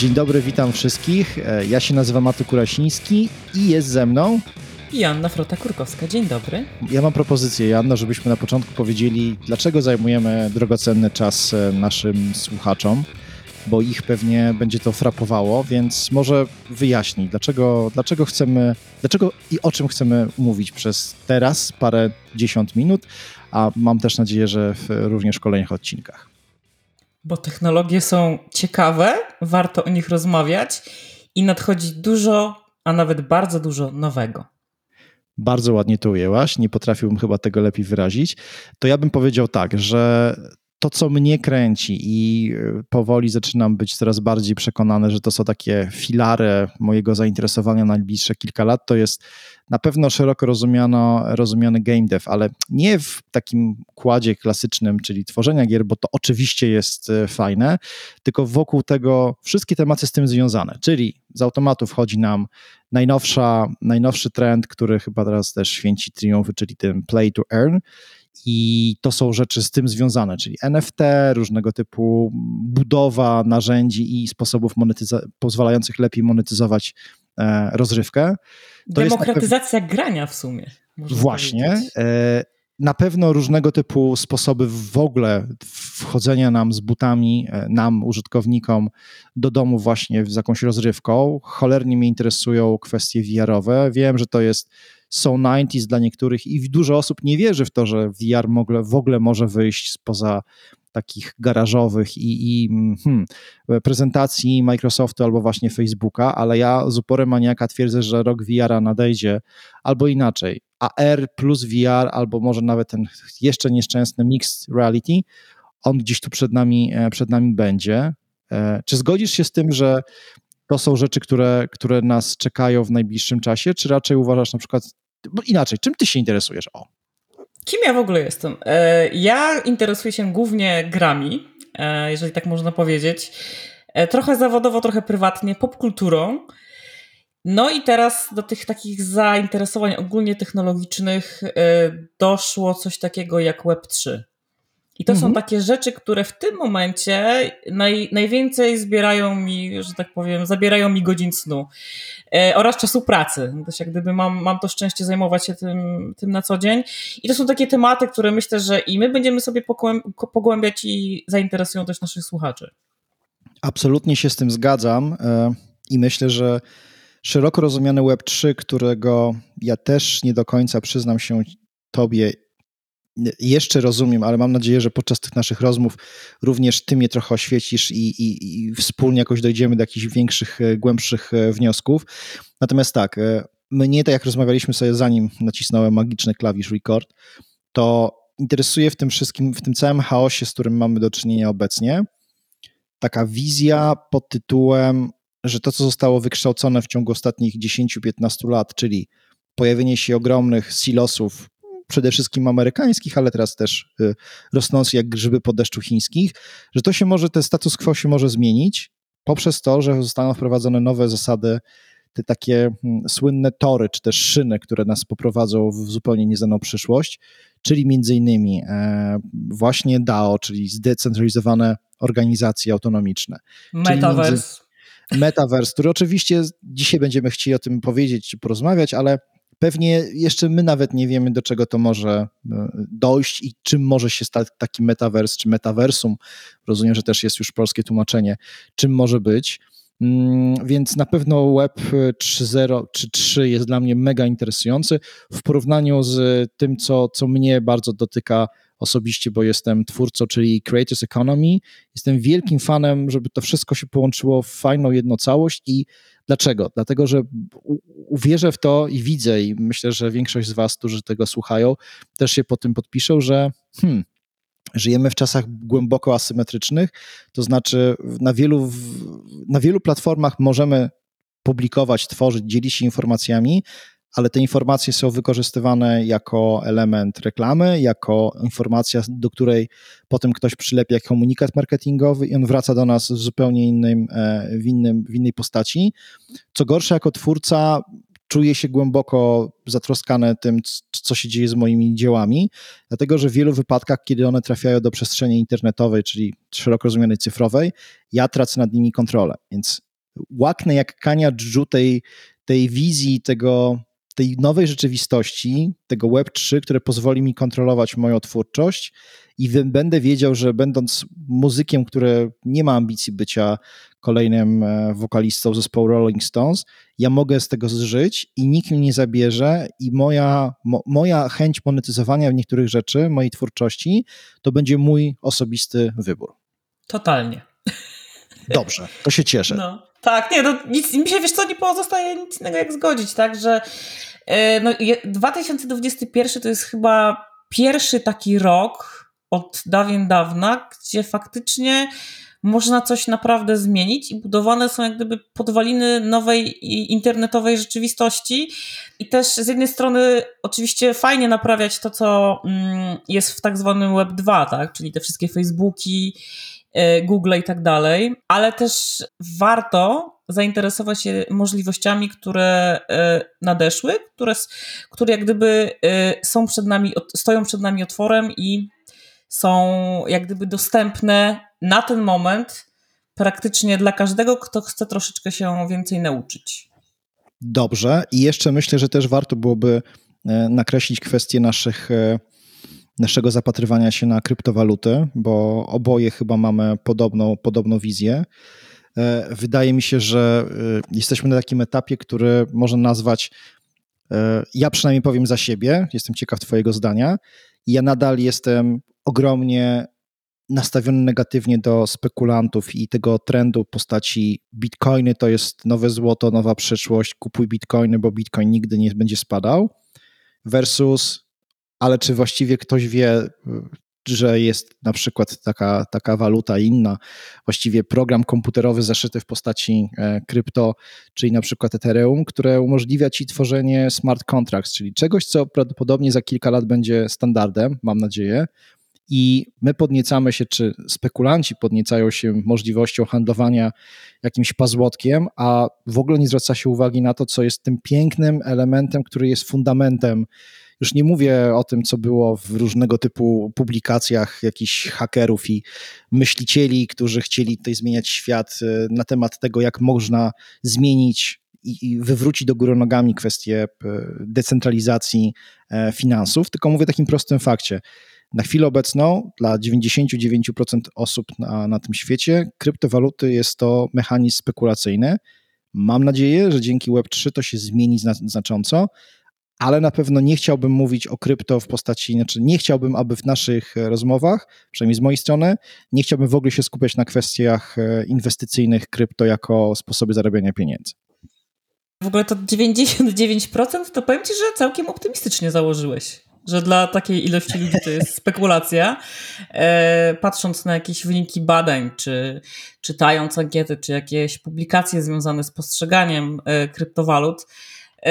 Dzień dobry, witam wszystkich. E, ja się nazywam Maty Kurasiński i jest ze mną i Joanna Frota-Kurkowska. Dzień dobry. Ja mam propozycję, Joanna, żebyśmy na początku powiedzieli, dlaczego zajmujemy drogocenny czas e, naszym słuchaczom, bo ich pewnie będzie to frapowało, więc może wyjaśnij, dlaczego, dlaczego chcemy, dlaczego i o czym chcemy mówić przez teraz parę dziesiąt minut, a mam też nadzieję, że w również w kolejnych odcinkach. Bo technologie są ciekawe, warto o nich rozmawiać i nadchodzi dużo, a nawet bardzo dużo nowego. Bardzo ładnie to ujęłaś, nie potrafiłbym chyba tego lepiej wyrazić, to ja bym powiedział tak, że to, co mnie kręci i y, powoli zaczynam być coraz bardziej przekonany, że to są takie filary mojego zainteresowania na najbliższe kilka lat, to jest na pewno szeroko rozumiano, rozumiany game dev, ale nie w takim kładzie klasycznym, czyli tworzenia gier, bo to oczywiście jest y, fajne, tylko wokół tego wszystkie tematy z tym związane, czyli z automatu wchodzi nam najnowsza, najnowszy trend, który chyba teraz też święci triumfy, czyli ten play to earn. I to są rzeczy z tym związane, czyli NFT, różnego typu budowa narzędzi i sposobów pozwalających lepiej monetyzować e, rozrywkę. To Demokratyzacja grania w sumie. Właśnie. E, na pewno różnego typu sposoby w ogóle wchodzenia nam z butami, e, nam, użytkownikom, do domu właśnie z jakąś rozrywką. Cholernie mnie interesują kwestie VR-owe. Wiem, że to jest są 90s dla niektórych i dużo osób nie wierzy w to, że VR w ogóle może wyjść spoza takich garażowych i, i hmm, prezentacji Microsoftu albo właśnie Facebooka, ale ja z uporem maniaka twierdzę, że rok VR nadejdzie albo inaczej. AR plus VR, albo może nawet ten jeszcze nieszczęsny mixed reality, on gdzieś tu przed nami, e, przed nami będzie. E, czy zgodzisz się z tym, że to są rzeczy, które, które nas czekają w najbliższym czasie, czy raczej uważasz na przykład, inaczej, czym ty się interesujesz? O. Kim ja w ogóle jestem? E, ja interesuję się głównie grami, e, jeżeli tak można powiedzieć. E, trochę zawodowo, trochę prywatnie, popkulturą. No i teraz do tych takich zainteresowań ogólnie technologicznych doszło coś takiego jak Web3. I to mhm. są takie rzeczy, które w tym momencie naj, najwięcej zbierają mi, że tak powiem, zabierają mi godzin snu e, oraz czasu pracy. Też jak gdyby mam, mam to szczęście zajmować się tym, tym na co dzień. I to są takie tematy, które myślę, że i my będziemy sobie pogłębiać i zainteresują też naszych słuchaczy. Absolutnie się z tym zgadzam e, i myślę, że szeroko rozumiany Web3, którego ja też nie do końca przyznam się Tobie jeszcze rozumiem, ale mam nadzieję, że podczas tych naszych rozmów również ty mnie trochę oświecisz i, i, i wspólnie jakoś dojdziemy do jakichś większych, e, głębszych e, wniosków. Natomiast tak, e, mnie, tak jak rozmawialiśmy sobie zanim nacisnąłem magiczny klawisz record, to interesuje w tym wszystkim, w tym całym chaosie, z którym mamy do czynienia obecnie, taka wizja pod tytułem, że to, co zostało wykształcone w ciągu ostatnich 10-15 lat, czyli pojawienie się ogromnych silosów przede wszystkim amerykańskich, ale teraz też y, rosnących jak grzyby po deszczu chińskich, że to się może, ten status quo się może zmienić poprzez to, że zostaną wprowadzone nowe zasady, te takie hmm, słynne tory, czy też szyny, które nas poprowadzą w zupełnie nieznaną przyszłość, czyli między innymi e, właśnie DAO, czyli zdecentralizowane organizacje autonomiczne. Metaverse. Metaverse, który oczywiście dzisiaj będziemy chcieli o tym powiedzieć czy porozmawiać, ale Pewnie jeszcze my nawet nie wiemy, do czego to może e, dojść i czym może się stać taki metavers czy metaversum. Rozumiem, że też jest już polskie tłumaczenie, czym może być. Mm, więc na pewno Web 3.0 czy 3 jest dla mnie mega interesujący w porównaniu z tym, co, co mnie bardzo dotyka osobiście, bo jestem twórcą, czyli Creators Economy. Jestem wielkim fanem, żeby to wszystko się połączyło w fajną jedną całość i dlaczego? Dlatego, że uwierzę w to i widzę i myślę, że większość z was, którzy tego słuchają, też się po tym podpiszą, że hmm, żyjemy w czasach głęboko asymetrycznych, to znaczy na wielu, na wielu platformach możemy publikować, tworzyć, dzielić się informacjami, ale te informacje są wykorzystywane jako element reklamy, jako informacja, do której potem ktoś przylepia komunikat marketingowy i on wraca do nas w zupełnie innym, e, w, innym, w innej postaci. Co gorsza, jako twórca czuję się głęboko zatroskany tym, co się dzieje z moimi dziełami, dlatego że w wielu wypadkach, kiedy one trafiają do przestrzeni internetowej, czyli szeroko rozumianej cyfrowej, ja tracę nad nimi kontrolę. Więc łaknę jak kania dżdżu tej, tej wizji, tego, tej nowej rzeczywistości, tego Web3, które pozwoli mi kontrolować moją twórczość i będę wiedział, że będąc muzykiem, który nie ma ambicji bycia kolejnym e, wokalistą zespołu Rolling Stones, ja mogę z tego zżyć i nikt mi nie zabierze i moja, mo, moja chęć monetyzowania niektórych rzeczy, mojej twórczości, to będzie mój osobisty wybór. Totalnie. Dobrze, to się cieszę. No, tak, nie, no, nic, mi się wiesz co, nie pozostaje nic innego jak zgodzić, tak, że no, 2021 to jest chyba pierwszy taki rok od dawien dawna, gdzie faktycznie można coś naprawdę zmienić i budowane są jak gdyby podwaliny nowej internetowej rzeczywistości. I też z jednej strony oczywiście fajnie naprawiać to, co mm, jest w tak zwanym Web 2, tak? czyli te wszystkie Facebooki, e, Google i tak dalej, ale też warto zainteresować się możliwościami, które e, nadeszły, które, które jak gdyby e, są przed nami, stoją przed nami otworem i są jak gdyby dostępne na ten moment praktycznie dla każdego, kto chce troszeczkę się więcej nauczyć. Dobrze. I jeszcze myślę, że też warto byłoby e, nakreślić kwestię naszych, e, naszego zapatrywania się na kryptowaluty, bo oboje chyba mamy podobną, podobną wizję. E, wydaje mi się, że jesteśmy na takim etapie, który można nazwać, ja przynajmniej powiem za siebie, jestem ciekaw Twojego zdania. Ja nadal jestem ogromnie nastawiony negatywnie do spekulantów i tego trendu postaci bitcoiny to jest nowe złoto, nowa przyszłość, kupuj bitcoiny, bo bitcoin nigdy nie będzie spadał, versus, ale czy właściwie ktoś wie, że jest na przykład taka, taka waluta inna, właściwie program komputerowy zaszyty w postaci e, krypto, czyli na przykład Ethereum, które umożliwia ci tworzenie smart contracts, czyli czegoś, co prawdopodobnie za kilka lat będzie standardem, mam nadzieję, i my podniecamy się, czy spekulanci podniecają się możliwością handlowania jakimś pazłotkiem, a w ogóle nie zwraca się uwagi na to, co jest tym pięknym elementem, który jest fundamentem. Już nie mówię o tym, co było w różnego typu publikacjach jakichś hakerów i myślicieli, którzy chcieli tutaj zmieniać świat e, na temat tego, jak można zmienić i, wywrócić do góry nogami kwestię e, decentralizacji e, finansów, tylko mówię takim prostym fakcie. Na chwilę obecną dla 99% osób na, na tym świecie kryptowaluty jest to mechanizm spekulacyjny. Mam nadzieję, że dzięki Web3 to się zmieni znacząco, ale na pewno nie chciałbym mówić o krypto w postaci, znaczy nie chciałbym, aby w naszych rozmowach, przynajmniej z mojej strony, nie chciałbym w ogóle się skupiać na kwestiach e, inwestycyjnych krypto jako sposobie zarabiania pieniędzy. W ogóle to 99% to powiem Ci, że całkiem optymistycznie założyłeś że dla takiej ilości ludzi to jest spekulacja. E, patrząc na jakieś wyniki badań, czy czytając ankiety, czy jakieś publikacje związane z postrzeganiem e, kryptowalut, e,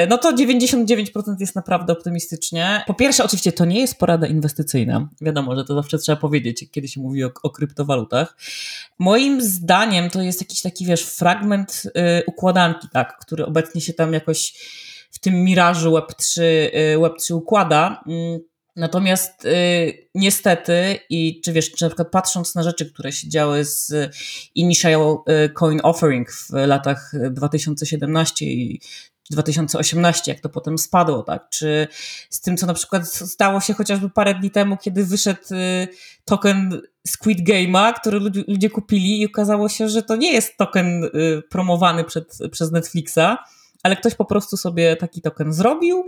no to 99% jest naprawdę optymistycznie. Po pierwsze, oczywiście to nie jest porada inwestycyjna. Wiadomo, że to zawsze trzeba powiedzieć, kiedy się mówi o, o kryptowalutach. Moim zdaniem to jest jakiś taki, wiesz, fragment y, układanki, tak, który obecnie się tam jakoś w tym mirażu Web3, y, Web3 układa. Mm, natomiast y, niestety, i czy wiesz, czy na przykład patrząc na rzeczy, które się działy z Initial y, Coin Offering w latach 2017 i 2018, jak to potem spadło, tak? Czy z tym, co na przykład stało się chociażby parę dni temu, kiedy wyszedł token Squid Game'a, który ludzie kupili i okazało się, że to nie jest token promowany przed, przez Netflixa, ale ktoś po prostu sobie taki token zrobił,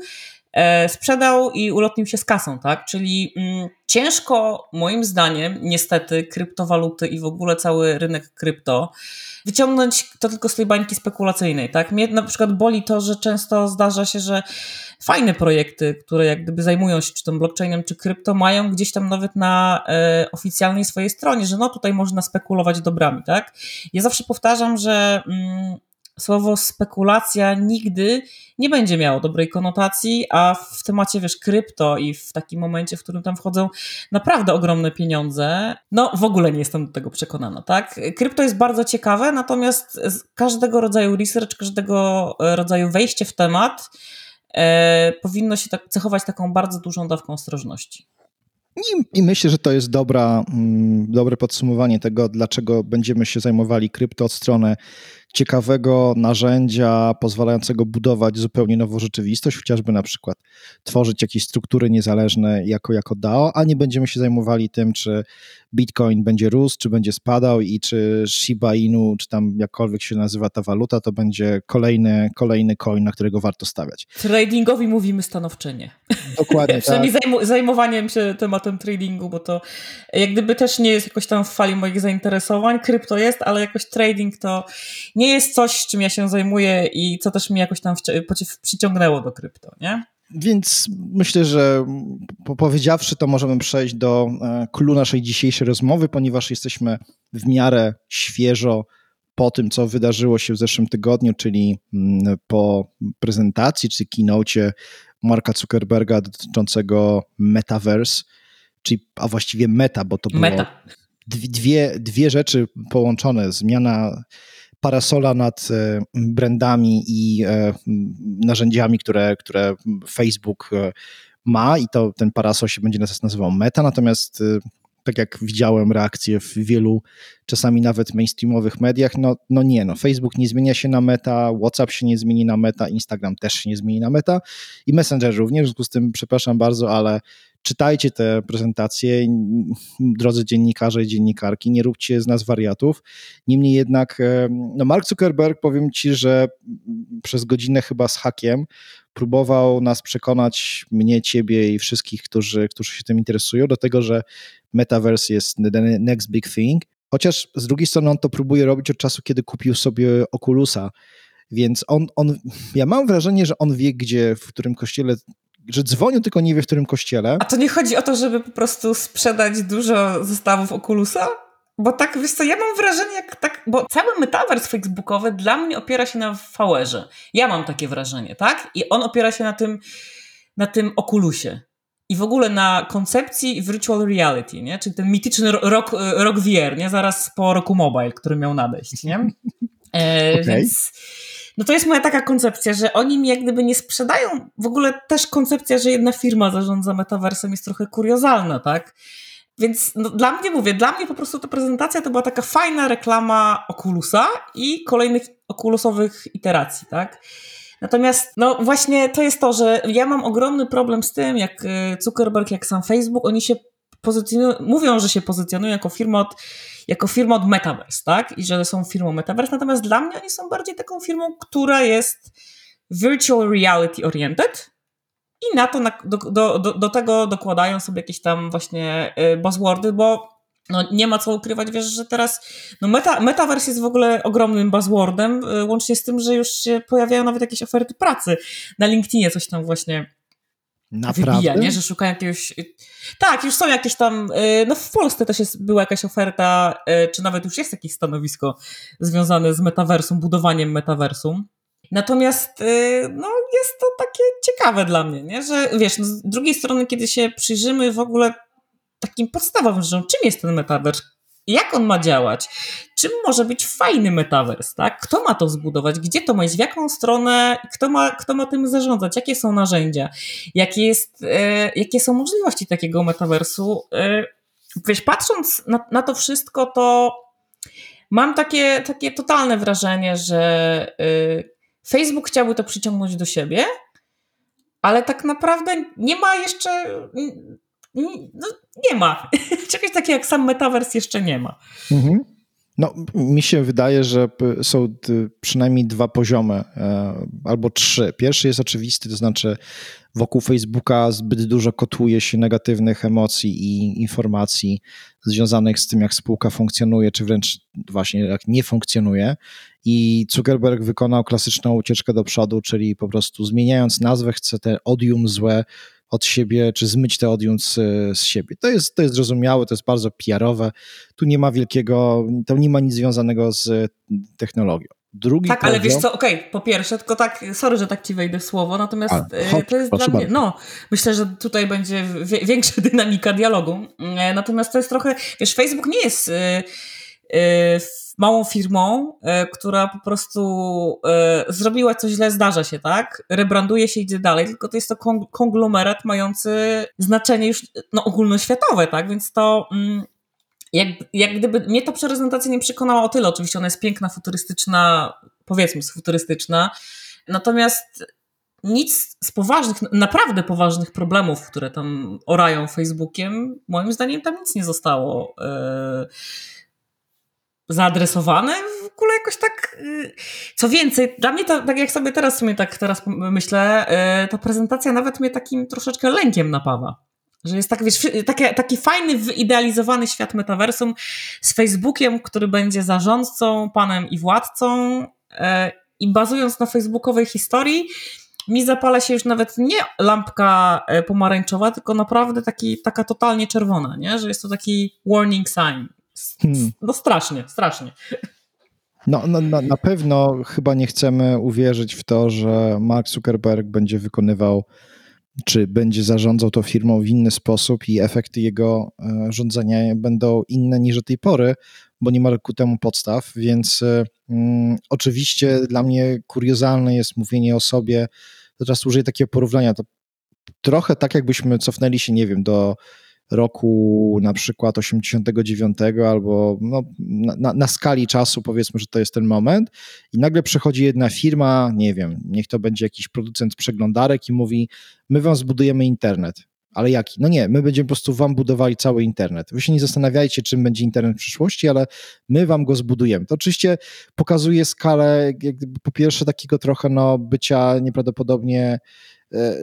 sprzedał i ulotnił się z kasą, tak? Czyli mm, ciężko, moim zdaniem, niestety, kryptowaluty i w ogóle cały rynek krypto wyciągnąć to tylko z tej bańki spekulacyjnej, tak? Mnie na przykład boli to, że często zdarza się, że fajne projekty, które jak gdyby zajmują się czy tym blockchainem, czy krypto, mają gdzieś tam nawet na e, oficjalnej swojej stronie, że no tutaj można spekulować dobrami, tak? Ja zawsze powtarzam, że mm, słowo spekulacja nigdy nie będzie miało dobrej konotacji, a w temacie, wiesz, krypto i w takim momencie, w którym tam wchodzą naprawdę ogromne pieniądze, no w ogóle nie jestem do tego przekonana, tak? Krypto jest bardzo ciekawe, natomiast każdego rodzaju research, każdego e, rodzaju wejście w temat e, powinno się tak cechować taką bardzo dużą dawką ostrożności. I, I, myślę, że to jest dobra, mm, dobre podsumowanie tego, dlaczego będziemy się zajmowali krypto od strony ciekawego narzędzia pozwalającego budować zupełnie nową rzeczywistość, chociażby na przykład tworzyć jakieś struktury niezależne jako, jako DAO, a nie będziemy się zajmowali tym, czy Bitcoin będzie rósł, czy będzie spadał i czy Shiba Inu, czy tam jakkolwiek się nazywa ta waluta, to będzie kolejny, kolejny coin, na którego warto stawiać. Tradingowi mówimy stanowczenie. Dokładnie. Przynajmniej tak. zajmowaniem się tematem tradingu, bo to jak gdyby też nie jest jakoś tam w fali moich zainteresowań. Krypto jest, ale jakoś trading to nie jest coś, czym ja się zajmuję i co też mi jakoś tam przyciągnęło do krypto, nie? Więc myślę, że powiedziawszy, to możemy przejść do klu e, naszej dzisiejszej rozmowy, ponieważ jesteśmy w miarę świeżo po tym, co wydarzyło się w zeszłym tygodniu, czyli mm, po prezentacji czy keynote Marka Zuckerberga dotyczącego Metaverse, czyli, a właściwie meta, bo to było meta. Dwie, dwie rzeczy połączone. Zmiana parasola nad e, brandami i e, narzędziami, które, które Facebook e, ma i to ten parasol się będzie nazywał Meta, natomiast tak jak widziałem reakcje w wielu, czasami nawet mainstreamowych mediach, no, no nie, no Facebook nie zmienia się na meta, WhatsApp się nie zmieni na meta, Instagram też się nie zmieni na meta i Messenger również, w związku z tym przepraszam bardzo, ale czytajcie te prezentacje, drodzy dziennikarze i dziennikarki, nie róbcie z nas wariatów. Niemniej jednak, e, no Mark Zuckerberg, powiem Ci, że przez godzinę chyba z hakiem próbował nas przekonać, mnie, Ciebie i wszystkich, którzy, którzy się tym interesują, do tego, że metaverse jest the next big thing. Chociaż z drugiej strony on to próbuje robić od czasu, kiedy kupił sobie Oculusa, więc on, on, ja mam wrażenie, że on wie, gdzie, w którym kościele że dzwonił, tylko nie wie w którym kościele. A to nie chodzi o to, żeby po prostu sprzedać dużo zestawów Oculusa? Bo tak, wiesz co, ja mam wrażenie, jak tak, bo cały metaverse facebookowy dla mnie opiera się na VR-ze. Ja mam takie wrażenie, tak? I on opiera się na tym, na tym Oculusie. I w ogóle na koncepcji virtual reality, nie? Czyli ten mityczny rok, rok VR, nie? Zaraz po roku mobile, który miał nadejść, nie? E, okay. Więc no to jest moja taka koncepcja, że oni mi jak gdyby nie sprzedają. W ogóle też koncepcja, że jedna firma zarządza metaversem jest trochę kuriozalna, tak? Więc no, dla mnie, mówię, dla mnie po prostu ta prezentacja to była taka fajna reklama Oculusa i kolejnych Oculusowych iteracji, tak? Natomiast, no właśnie to jest to, że ja mam ogromny problem z tym, jak y, Zuckerberg, jak sam Facebook, oni się pozycjonują, mówią, że się pozycjonują jako firma od, jako firma od Metaverse, tak? I że są firmą Metaverse, natomiast dla mnie oni są bardziej taką firmą, która jest virtual reality oriented i na to, na, do, do, do, tego dokładają sobie jakieś tam właśnie y, buzzwordy, bo no nie ma co ukrywać, wiesz, że teraz no meta, metaverse jest w ogóle ogromnym buzzwordem, y, łącznie z tym, że już się pojawiają nawet jakieś oferty pracy. Na LinkedInie coś tam właśnie Naprawdę? wybija, nie? że szukają jakiegoś... Tak, już są jakieś tam... Y, no w Polsce też jest, była jakaś oferta, y, czy nawet już jest jakieś stanowisko związane z metaversum, budowaniem metaversum. Natomiast y, no, jest to takie ciekawe dla mnie, nie? że wiesz, no, z drugiej strony, kiedy się przyjrzymy w ogóle takim podstawowym rzeczom, czym jest ten metavers, jak on ma działać, czym może być fajny metavers, tak? Kto ma to zbudować, gdzie to ma iść, w jaką stronę, kto ma, kto ma tym zarządzać, jakie są narzędzia, jakie, jest, e, jakie są możliwości takiego metaversu. E, wiesz, patrząc na, na to wszystko, to mam takie, takie totalne wrażenie, że e, Facebook chciałby to przyciągnąć do siebie, ale tak naprawdę nie ma jeszcze no, nie ma. Czegoś takiego jak sam metavers jeszcze nie ma. Mhm. No, mi się wydaje, że są przynajmniej dwa poziomy, e, albo trzy. Pierwszy jest oczywisty, to znaczy wokół Facebooka zbyt dużo kotuje się negatywnych emocji i informacji związanych z tym, jak spółka funkcjonuje, czy wręcz właśnie jak nie funkcjonuje. I Zuckerberg wykonał klasyczną ucieczkę do przodu, czyli po prostu zmieniając nazwę, chce te odium złe od siebie, czy zmyć te odium z, z siebie. To jest, to jest zrozumiałe, to jest bardzo PR-owe. Tu nie ma wielkiego, to nie ma nic związanego z technologią. Drugi tak, ale wiesz co, okej, okay, po pierwsze, tylko tak, sorry, że tak ci wejdę w słowo, natomiast A, e, hop, to jest dla mnie, bardzo. no, myślę, że tutaj będzie większa dynamika dialogu, e, natomiast to jest trochę, wiesz, Facebook nie jest e, małą firmą, e, która po prostu e, zrobiła coś źle, zdarza się, tak? Rebranduje się, idzie dalej, tylko to jest to konglomerat mający znaczenie już no, ogólnoświatowe, tak? Więc to. Mm, jak, jak gdyby mnie ta prezentacja nie przekonała o tyle. Oczywiście ona jest piękna, futurystyczna, powiedzmy futurystyczna, natomiast nic z poważnych, naprawdę poważnych problemów, które tam orają Facebookiem, moim zdaniem tam nic nie zostało yy, zaadresowane. W ogóle jakoś tak. Yy, co więcej, dla mnie to, tak jak sobie teraz sobie tak teraz myślę, yy, ta prezentacja nawet mnie takim troszeczkę lękiem napawa. Że jest tak, wiesz, taki, taki fajny, wyidealizowany świat metaversum z Facebookiem, który będzie zarządcą, panem i władcą. I bazując na facebookowej historii, mi zapala się już nawet nie lampka e, pomarańczowa, tylko naprawdę taki, taka totalnie czerwona, nie? że jest to taki warning sign. Hmm. No strasznie, strasznie. No, no, no, na pewno chyba nie chcemy uwierzyć w to, że Mark Zuckerberg będzie wykonywał, czy będzie zarządzał tą firmą w inny sposób i efekty jego e, rządzenia będą inne niż do tej pory, bo nie ma ku temu podstaw, więc e, mm, oczywiście dla mnie kuriozalne jest mówienie o sobie, teraz użyję takiego porównania, to trochę tak jakbyśmy cofnęli się, nie wiem, do roku na przykład 89 albo no, na, na, skali czasu powiedzmy, że to jest ten moment i nagle przychodzi jedna firma, nie wiem, niech to będzie jakiś producent przeglądarek i mówi, my wam zbudujemy internet. Ale jaki? No nie, my będziemy po prostu wam budowali cały internet. Wy się nie zastanawiajcie, czym będzie internet w przyszłości, ale my wam go zbudujemy. To oczywiście pokazuje skalę, po pierwsze, takiego trochę no, bycia nieprawdopodobnie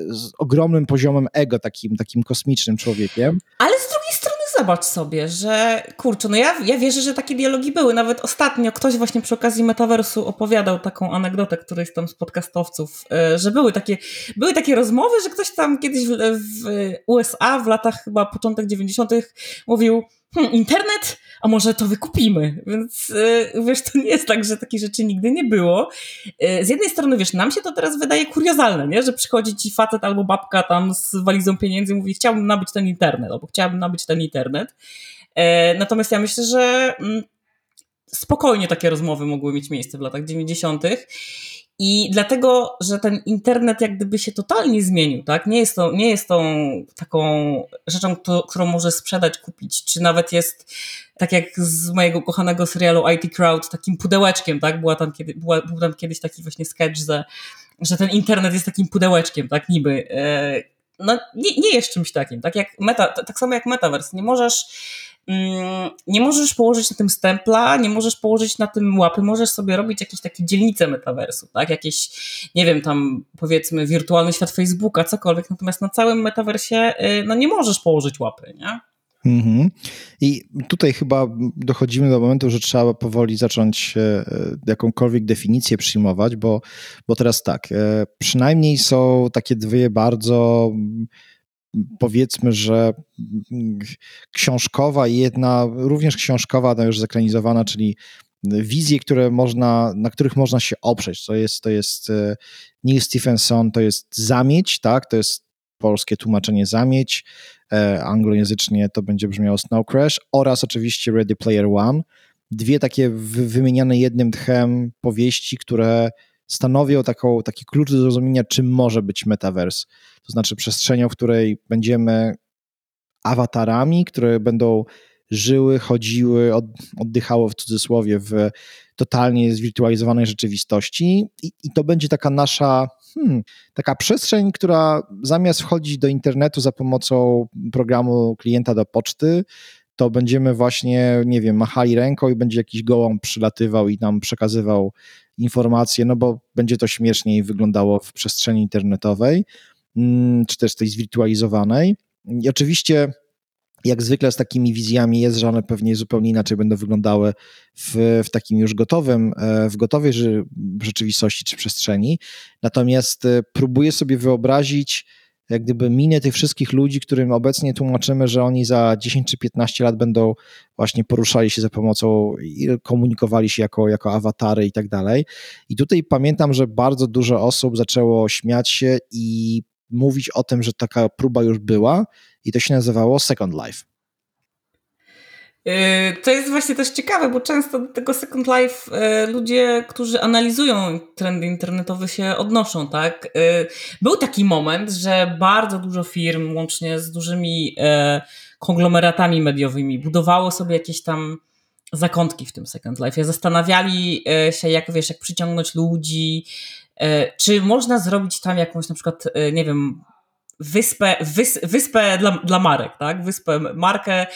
z ogromnym poziomem ego, takim, takim kosmicznym człowiekiem. Ale z drugiej strony zobacz sobie, że kurczę, no ja, ja wierzę, że takie dialogi były. Nawet ostatnio ktoś właśnie przy okazji metaversu opowiadał taką anegdotę, któryś tam z podcastowców, e, że były takie, były takie rozmowy, że ktoś tam kiedyś w, w USA w latach chyba początek 90. mówił, hm, internet, a może to wykupimy. Więc yy, wiesz, to nie jest tak, że takich rzeczy nigdy nie było. Yy, z jednej strony, wiesz, nam się to teraz wydaje kuriozalne, nie? że przychodzi ci facet albo babka tam z walizą pieniędzy i mówi, chciałbym nabyć ten internet, albo chciałabym nabyć ten internet. Yy, natomiast ja myślę, że mm, spokojnie takie rozmowy mogły mieć miejsce w latach 90. I dlatego, że ten internet jak gdyby się totalnie zmienił, tak? Nie jest to, nie jest tą taką rzeczą, którą może sprzedać, kupić, czy nawet jest tak jak z mojego kochanego serialu IT Crowd, takim pudełeczkiem, tak? Była tam kiedy, była, był tam kiedyś taki właśnie sketch, że, że ten internet jest takim pudełeczkiem, tak? Niby. E, no nie, nie jest czymś takim, tak jak meta, tak samo jak metaverse. Nie możesz Mm, nie możesz położyć na tym stempla, nie możesz położyć na tym łapy, możesz sobie robić jakieś takie dzielnice metaversu, tak? Jakieś, nie wiem, tam powiedzmy wirtualny świat Facebooka, cokolwiek, natomiast na całym metaversie y, no nie możesz położyć łapy, nie? Mhm. I tutaj chyba dochodzimy do momentu, że trzeba powoli zacząć e, jakąkolwiek definicję przyjmować, bo, bo teraz tak, e, przynajmniej są takie dwie bardzo powiedzmy, że książkowa i jedna również książkowa, no już zekranizowana, czyli wizje, które można, na których można się oprzeć. To jest, to jest e, Neil Stephenson, to jest zamieć, tak? To jest polskie tłumaczenie zamieć, anglojęzycznie to będzie brzmiało Snow Crash oraz oczywiście Ready Player One. Dwie takie wymieniane jednym tchem powieści, które stanowią taką, taki klucz do zrozumienia, czym może być metaverse. To znaczy przestrzenią, w której będziemy awatarami, które będą żyły, chodziły, oddychało w cudzysłowie w totalnie zwirtualizowanej rzeczywistości i, i to będzie taka nasza hmm, taka przestrzeń, która zamiast wchodzić do internetu za pomocą programu klienta do poczty, to będziemy właśnie, nie wiem, machali ręką i będzie jakiś gołąb przylatywał i nam przekazywał informacje, no bo będzie to śmieszniej wyglądało w przestrzeni internetowej, mm, czy też tej zwirtualizowanej. I oczywiście jak zwykle z takimi wizjami jest, że one pewnie zupełnie inaczej będą wyglądały w, w takim już gotowym, e, w gotowej rzeczywistości czy przestrzeni. Natomiast e, próbuję sobie wyobrazić, jak gdyby minę tych wszystkich ludzi, którym obecnie tłumaczymy, że oni za 10 czy 15 lat będą właśnie poruszali się za pomocą i komunikowali się jako, jako awatary i tak dalej. I tutaj pamiętam, że bardzo dużo osób zaczęło śmiać się i mówić o tym, że taka próba już była i to się nazywało Second Life. Y, to jest właśnie też ciekawe, bo często do tego Second Life y, ludzie, którzy analizują trendy internetowe się odnoszą, tak? Y, był taki moment, że bardzo dużo firm, łącznie z dużymi konglomeratami mediowymi, budowało sobie jakieś tam zakątki w tym Second Life. Zastanawiali się, jak wiesz, jak przyciągnąć ludzi, czy można zrobić tam jakąś na przykład, nie wiem, wyspę, wys, wyspę dla, dla marek, tak? Wyspę, markę,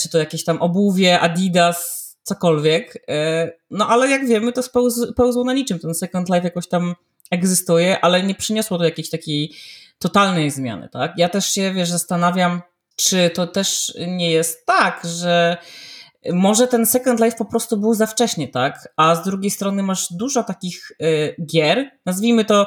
czy to jakieś tam obuwie, Adidas, cokolwiek. No ale jak wiemy, to spełz, pełzło na niczym. Ten Second Life jakoś tam egzystuje, ale nie przyniosło to jakiejś takiej totalnej zmiany, tak? Ja też się, wiesz, zastanawiam, czy to też nie jest tak, że może ten Second Life po prostu był za wcześnie, tak? A z drugiej strony masz dużo takich y, gier, nazwijmy to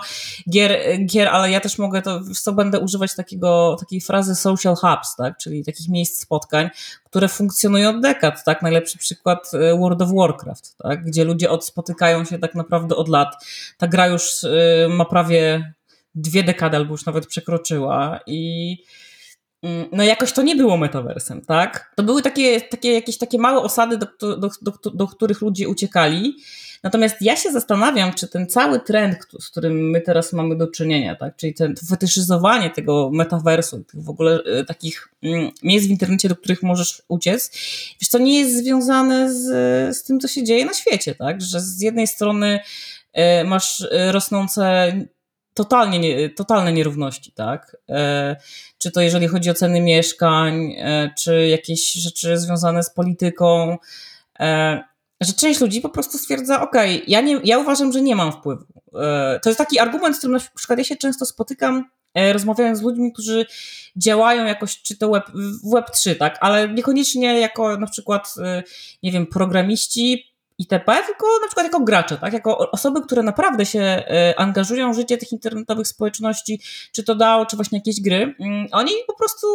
gier, gier, ale ja też mogę to, co będę używać takiego, takiej frazy social hubs, tak? Czyli takich miejsc spotkań, które funkcjonują od dekad, tak? Najlepszy przykład y, World of Warcraft, tak? Gdzie ludzie od, spotykają się tak naprawdę od lat. Ta gra już y, ma prawie dwie dekady albo już nawet przekroczyła i no jakoś to nie było metaversem, tak? To były takie, takie jakieś takie małe osady, do, do, do, do których ludzie uciekali. Natomiast ja się zastanawiam, czy ten cały trend, z którym my teraz mamy do czynienia, tak? czyli ten, to fetyszyzowanie tego metaversu, w ogóle e, takich mm, miejsc w internecie, do których możesz uciec, wiesz, to nie jest związane z, z tym, co się dzieje na świecie, tak? Że z jednej strony e, masz e, rosnące totalnie nie, totalne nierówności, tak? E, czy to jeżeli chodzi o ceny mieszkań, e, czy jakieś rzeczy związane z polityką, e, że część ludzi po prostu stwierdza, ok, ja, nie, ja uważam, że nie mam wpływu. To jest taki argument, z którym na przykład ja się często spotykam, rozmawiając z ludźmi, którzy działają jakoś, czy to web, w Web3, tak, ale niekoniecznie jako na przykład, nie wiem, programiści, itp., tylko na przykład jako gracze, tak? jako osoby, które naprawdę się e, angażują w życie tych internetowych społeczności, czy to DAO, czy właśnie jakieś gry. Mm, oni po prostu,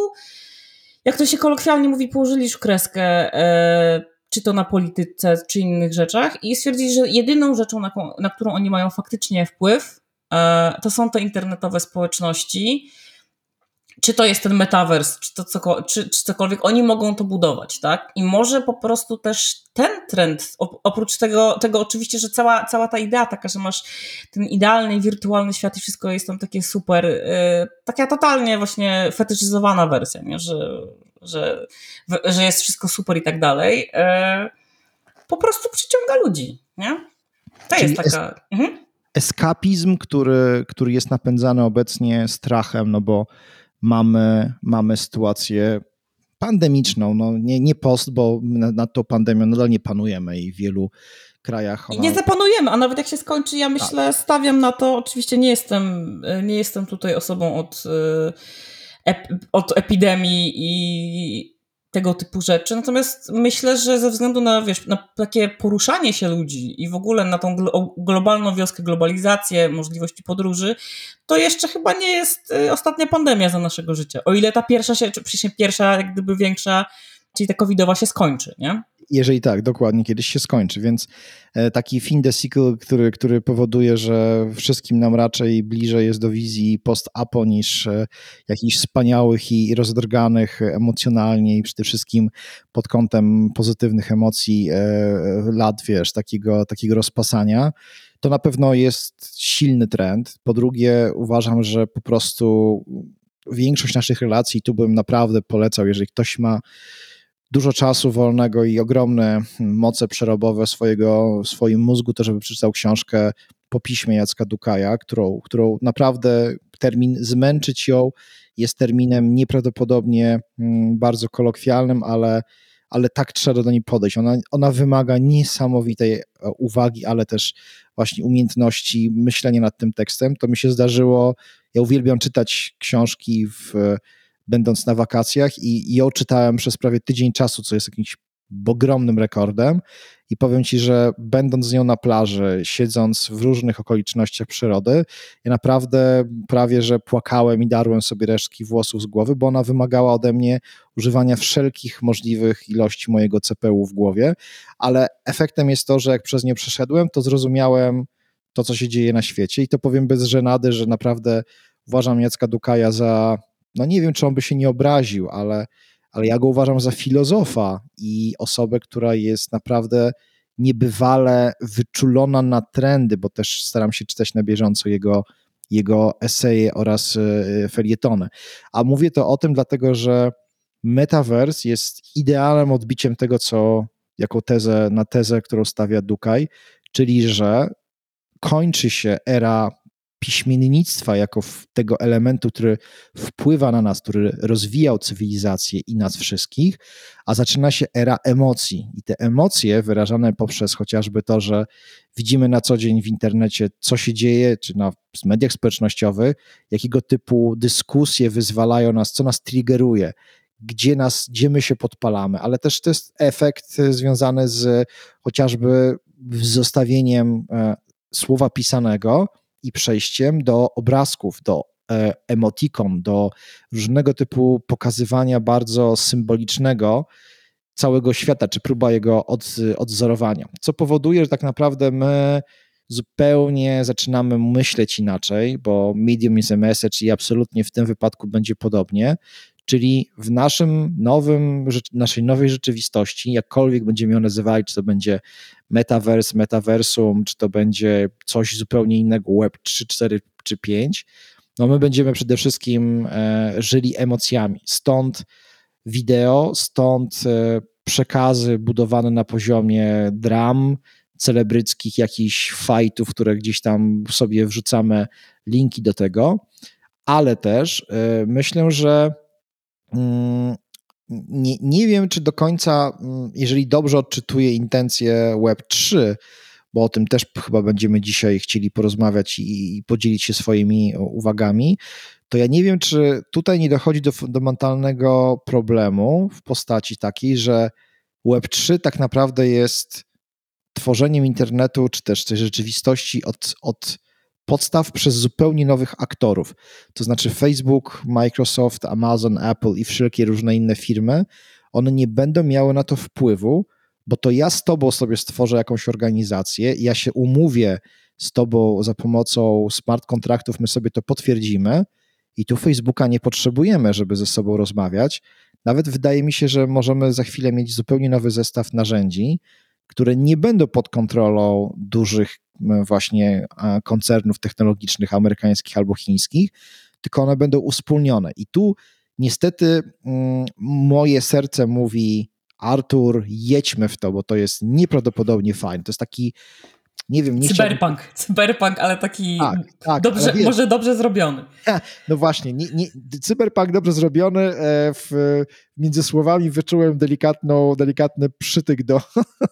jak to się kolokwialnie mówi, położyli już kreskę, e, czy to na polityce, czy innych rzeczach i stwierdzili, że jedyną rzeczą, na, na którą oni mają faktycznie wpływ, e, to są te internetowe społeczności, czy to jest ten metaverse, czy, to cokolwiek, czy, czy cokolwiek, oni mogą to budować, tak? I może po prostu też ten trend, oprócz tego, tego oczywiście, że cała, cała ta idea taka, że masz ten idealny wirtualny świat i wszystko jest tam takie super, yy, taka totalnie właśnie fetyszyzowana wersja, nie? Że, że, że jest wszystko super i tak dalej, yy, po prostu przyciąga ludzi, nie? To Czyli jest taka... Es mhm. Eskapizm, który, który jest napędzany obecnie strachem, no bo mamy, mamy sytuację pandemiczną, no nie, nie post, bo nad na tą pandemią nadal nie panujemy i w wielu krajach. Ona... Nie zapanujemy, a nawet jak się skończy, ja myślę, tak. stawiam na to, oczywiście nie jestem, nie jestem tutaj osobą od, e, od epidemii i tego typu rzeczy. Natomiast myślę, że ze względu na, wiesz, na takie poruszanie się ludzi i w ogóle na tą globalną wioskę, globalizację, możliwości podróży, to jeszcze chyba nie jest y, ostatnia pandemia za naszego życia. O ile ta pierwsza się, czy przecież pierwsza, jak gdyby większa, czyli ta covidowa się skończy, nie? Jeżeli tak, dokładnie, kiedyś się skończy, więc e, taki fin de cycle, który, który powoduje, że wszystkim nam raczej bliżej jest do wizji post-apo niż e, jakichś wspaniałych i rozdrganych emocjonalnie i przede wszystkim pod kątem pozytywnych emocji e, lat, wiesz, takiego, takiego rozpasania, to na pewno jest silny trend. Po drugie, uważam, że po prostu większość naszych relacji, tu bym naprawdę polecał, jeżeli ktoś ma dużo czasu wolnego i ogromne moce przerobowe swojego, w swoim mózgu, to żeby przeczytał książkę po piśmie Jacka Dukaja, którą, którą naprawdę termin zmęczyć ją jest terminem nieprawdopodobnie mm, bardzo kolokwialnym, ale, ale tak trzeba do niej podejść. Ona, ona wymaga niesamowitej e, uwagi, ale też właśnie umiejętności myślenia nad tym tekstem. To mi się zdarzyło. Ja uwielbiam czytać książki w będąc na wakacjach i, ją czytałem przez prawie tydzień czasu, co jest jakimś ogromnym rekordem. I powiem Ci, że będąc z nią na plaży, siedząc w różnych okolicznościach przyrody, ja naprawdę prawie, że płakałem i darłem sobie resztki włosów z głowy, bo ona wymagała ode mnie używania wszelkich możliwych ilości mojego CPU w głowie, ale efektem jest to, że jak przez nią przeszedłem, to zrozumiałem to, co się dzieje na świecie. I to powiem bez żenady, że naprawdę uważam Jacka Dukaja za no nie wiem, czy on by się nie obraził, ale, ale ja go uważam za filozofa i osobę, która jest naprawdę niebywale wyczulona na trendy, bo też staram się czytać na bieżąco jego, jego eseje oraz e, felietony. A mówię to o tym dlatego, że Metaverse jest idealnym odbiciem tego, co jako tezę, na tezę, którą stawia Dukaj, czyli że kończy się era piśmiennictwa jako tego elementu, który wpływa na nas, który rozwijał cywilizację i nas wszystkich, a zaczyna się era emocji. I te emocje wyrażane poprzez chociażby to, że widzimy na co dzień w internecie, co się dzieje, czy na mediach społecznościowych, jakiego typu dyskusje wyzwalają nas, co nas triggeruje, gdzie nas, gdzie my się podpalamy, ale też to jest efekt związany z chociażby zostawieniem e, słowa pisanego i przejściem do obrazków, do e, emotikon, do różnego typu pokazywania bardzo symbolicznego całego świata, czy próba jego od, odzorowania, co powoduje, że tak naprawdę my zupełnie zaczynamy myśleć inaczej, bo medium is a message i absolutnie w tym wypadku będzie podobnie, czyli w naszym nowym, naszej nowej rzeczywistości, jakkolwiek będziemy ją nazywali, czy to będzie metaverse, metaversum, czy to będzie coś zupełnie innego, web 3, 4 czy 5, no my będziemy przede wszystkim e, żyli emocjami. Stąd wideo, stąd e, przekazy budowane na poziomie dram, celebryckich jakichś fightów, które gdzieś tam sobie wrzucamy linki do tego, ale też e, myślę, że nie, nie wiem, czy do końca, mm, jeżeli dobrze odczytuję intencje Web3, bo o tym też chyba będziemy dzisiaj chcieli porozmawiać i, i podzielić się swoimi uwagami, to ja nie wiem, czy tutaj nie dochodzi do fundamentalnego problemu w postaci takiej, że Web3 tak naprawdę jest tworzeniem internetu, czy też tej rzeczywistości od, od podstaw przez zupełnie nowych aktorów. To znaczy Facebook, Microsoft, Amazon, Apple i wszelkie różne inne firmy, one nie będą miały na to wpływu, bo to ja z tobą sobie stworzę jakąś organizację, ja się umówię z tobą za pomocą smart kontraktów, my sobie to potwierdzimy i tu Facebooka nie potrzebujemy, żeby ze sobą rozmawiać. Nawet wydaje mi się, że możemy za chwilę mieć zupełnie nowy zestaw narzędzi, które nie będą pod kontrolą dużych właśnie koncernów technologicznych amerykańskich albo chińskich, tylko one będą uspólnione. I tu niestety mm, moje serce mówi Artur, jedźmy w to, bo to jest nieprawdopodobnie fajne. To jest taki nie wiem, nie Cyberpunk, chciałbym... cyberpunk, ale taki tak, tak, dobrze, ale może dobrze zrobiony. No właśnie, nie, nie, cyberpunk dobrze zrobiony, e, w, między słowami wyczułem delikatną, delikatny przytyk do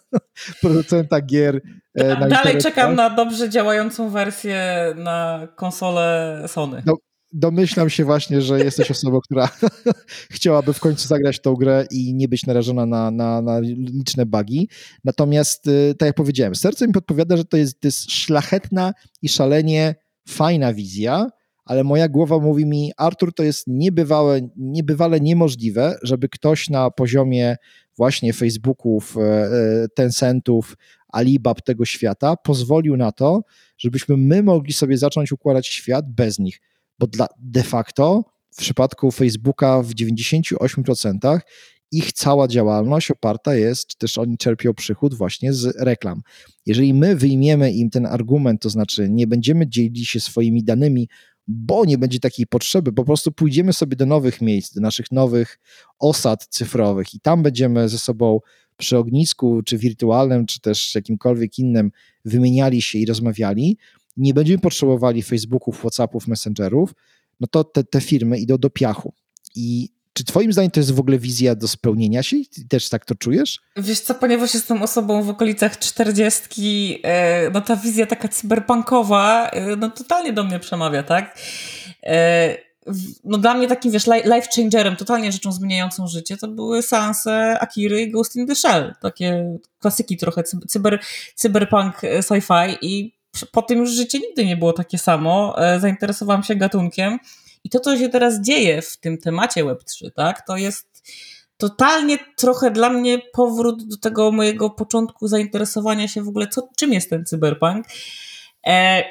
producenta gier. E, dalej czekam na dobrze działającą wersję na konsolę Sony. No, domyślam się właśnie, że jesteś osobą, która chciałaby w końcu zagrać tą grę i nie być narażona na, na, na liczne bugi. Natomiast, y, tak jak powiedziałem, serce mi podpowiada, że to jest, to jest szlachetna i szalenie fajna wizja, ale moja głowa mówi mi, Artur, to jest niebywałe, niebywale niemożliwe, żeby ktoś na poziomie właśnie Facebooków, e, e, Tencentów, Alibab tego świata pozwolił na to, żebyśmy my mogli sobie zacząć układać świat bez nich bo dla, de facto w przypadku Facebooka w 98% ich cała działalność oparta jest, czy też oni czerpią przychód właśnie z reklam. Jeżeli my wyjmiemy im ten argument, to znaczy nie będziemy dzielić się swoimi danymi, bo nie będzie takiej potrzeby, po prostu pójdziemy sobie do nowych miejsc, do naszych nowych osad cyfrowych i tam będziemy ze sobą przy ognisku, czy wirtualnym, czy też jakimkolwiek innym wymieniali się i rozmawiali, nie będziemy potrzebowali Facebooków, Whatsappów, Messengerów, no to te, te firmy idą do piachu. I czy Twoim zdaniem to jest w ogóle wizja do spełnienia się? Ty też tak to czujesz? Wiesz co, ponieważ jestem osobą w okolicach czterdziestki, e, no ta wizja taka cyberpunkowa, e, no totalnie do mnie przemawia, tak? E, no dla mnie takim, wiesz, life changerem, totalnie rzeczą zmieniającą życie, to były seanse Akiry i Ghost in the Shell. Takie klasyki trochę, cyber, cyberpunk sci-fi i po tym już życie nigdy nie było takie samo. E, zainteresowałam się gatunkiem i to, co się teraz dzieje w tym temacie Web3, tak, to jest totalnie trochę dla mnie powrót do tego mojego początku zainteresowania się w ogóle, co, czym jest ten cyberpunk. E,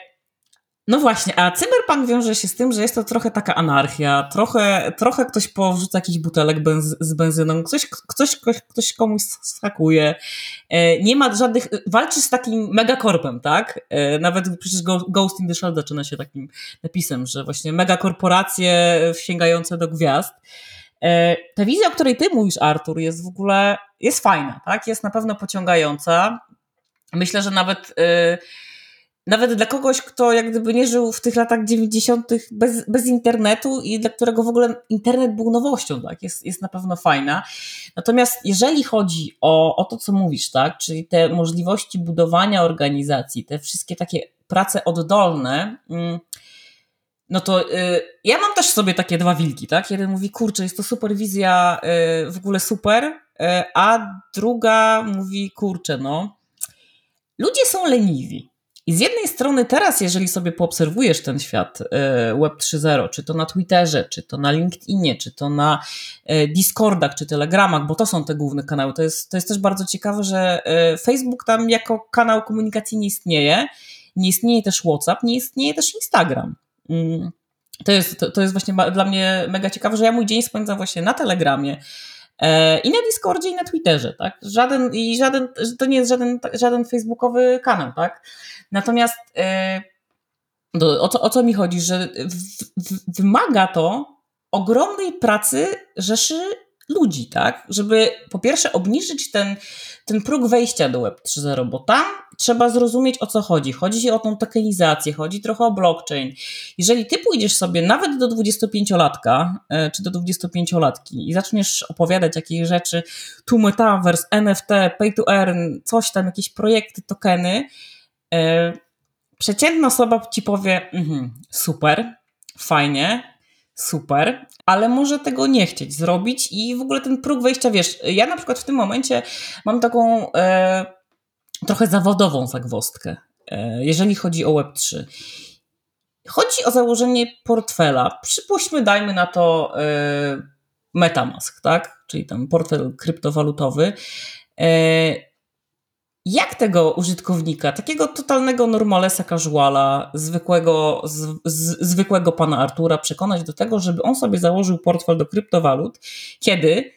no właśnie, a cyberpunk wiąże się z tym, że jest to trochę taka anarchia, trochę, trochę ktoś powrzuca jakiś butelek z benzyną, ktoś, ktoś, ktoś, ktoś komuś skakuje, e, nie ma żadnych, walczy z takim megakorpem, tak? E, nawet przecież Ghost in the Shell zaczyna się takim napisem, że właśnie megakorporacje sięgające do gwiazd. E, ta wizja, o której ty mówisz, Artur, jest w ogóle, jest fajna, tak? Jest na pewno pociągająca. Myślę, że nawet nawet dla kogoś, kto jak gdyby nie żył w tych latach 90. bez, bez internetu i dla którego w ogóle internet był nowością, tak, jest, jest na pewno fajna. Natomiast jeżeli chodzi o, o to, co mówisz, tak, czyli te możliwości budowania organizacji, te wszystkie takie prace oddolne, mm, no to y, ja mam też sobie takie dwa wilki, tak? Jeden mówi, kurczę, jest to superwizja, y, w ogóle super, y, a druga mówi, kurczę, no, ludzie są leniwi. I z jednej strony teraz, jeżeli sobie poobserwujesz ten świat e, Web 3.0, czy to na Twitterze, czy to na LinkedInie, czy to na e, Discordach, czy Telegramach, bo to są te główne kanały, to jest, to jest też bardzo ciekawe, że e, Facebook tam jako kanał komunikacji nie istnieje, nie istnieje też WhatsApp, nie istnieje też Instagram. Mm. To jest, to, to jest właśnie dla mnie mega ciekawe, że ja mój dzień spędzam właśnie na Telegramie, I na Discordzie, i na Twitterze, tak? Żaden, i żaden, to nie jest żaden, żaden facebookowy kanał, tak? Natomiast e, o co, o co mi chodzi, że w, w, wymaga to ogromnej pracy rzeszy ludzi, tak? Żeby po pierwsze obniżyć ten, ten próg wejścia do Web 3.0, bo tam trzeba zrozumieć o co chodzi. Chodzi o tą tokenizację, chodzi trochę o blockchain. Jeżeli ty pójdziesz sobie nawet do 25-latka e, czy do 25-latki i zaczniesz opowiadać jakieś rzeczy, tu metaverse, NFT, pay to earn, coś tam, jakieś projekty, tokeny, e, przeciętna osoba ci powie, mhm, super, fajnie, super, ale może tego nie chcieć zrobić i w ogóle ten próg wejścia, wiesz, ja na przykład w tym momencie mam taką e, trochę zawodową zagwostkę, e, jeżeli chodzi o Web3. Chodzi o założenie portfela. Przypuśćmy, dajmy na to e, Metamask, tak? Czyli tam portfel kryptowalutowy. E, jak tego użytkownika, takiego totalnego normalesa casuala, zwykłego, z, z, zwykłego pana Artura przekonać do tego, żeby on sobie założył portfel do kryptowalut, kiedy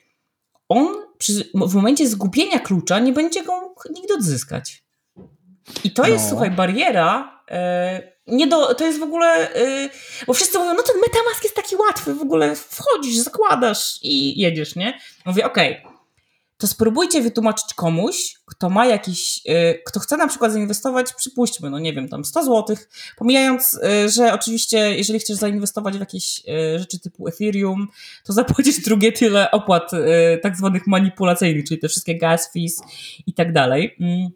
on przy, w momencie zgubienia klucza nie będzie go mógł nigdy odzyskać. I to no. jest, słuchaj, bariera. E, nie do, to jest w ogóle, e, bo wszyscy mówią, no ten Metamask jest taki łatwy, w ogóle wchodzisz, zakładasz i jedziesz, nie? Mówię, okej, okay, to spróbujcie wytłumaczyć komuś, kto ma jakiś, y, kto chce na przykład zainwestować, przypuśćmy, no nie wiem, tam 100 zł, pomijając, y, że oczywiście, jeżeli chcesz zainwestować w jakieś y, rzeczy typu Ethereum, to zapłacisz drugie tyle opłat tak zwanych manipulacyjnych, czyli te wszystkie gas fees i tak dalej. Mm.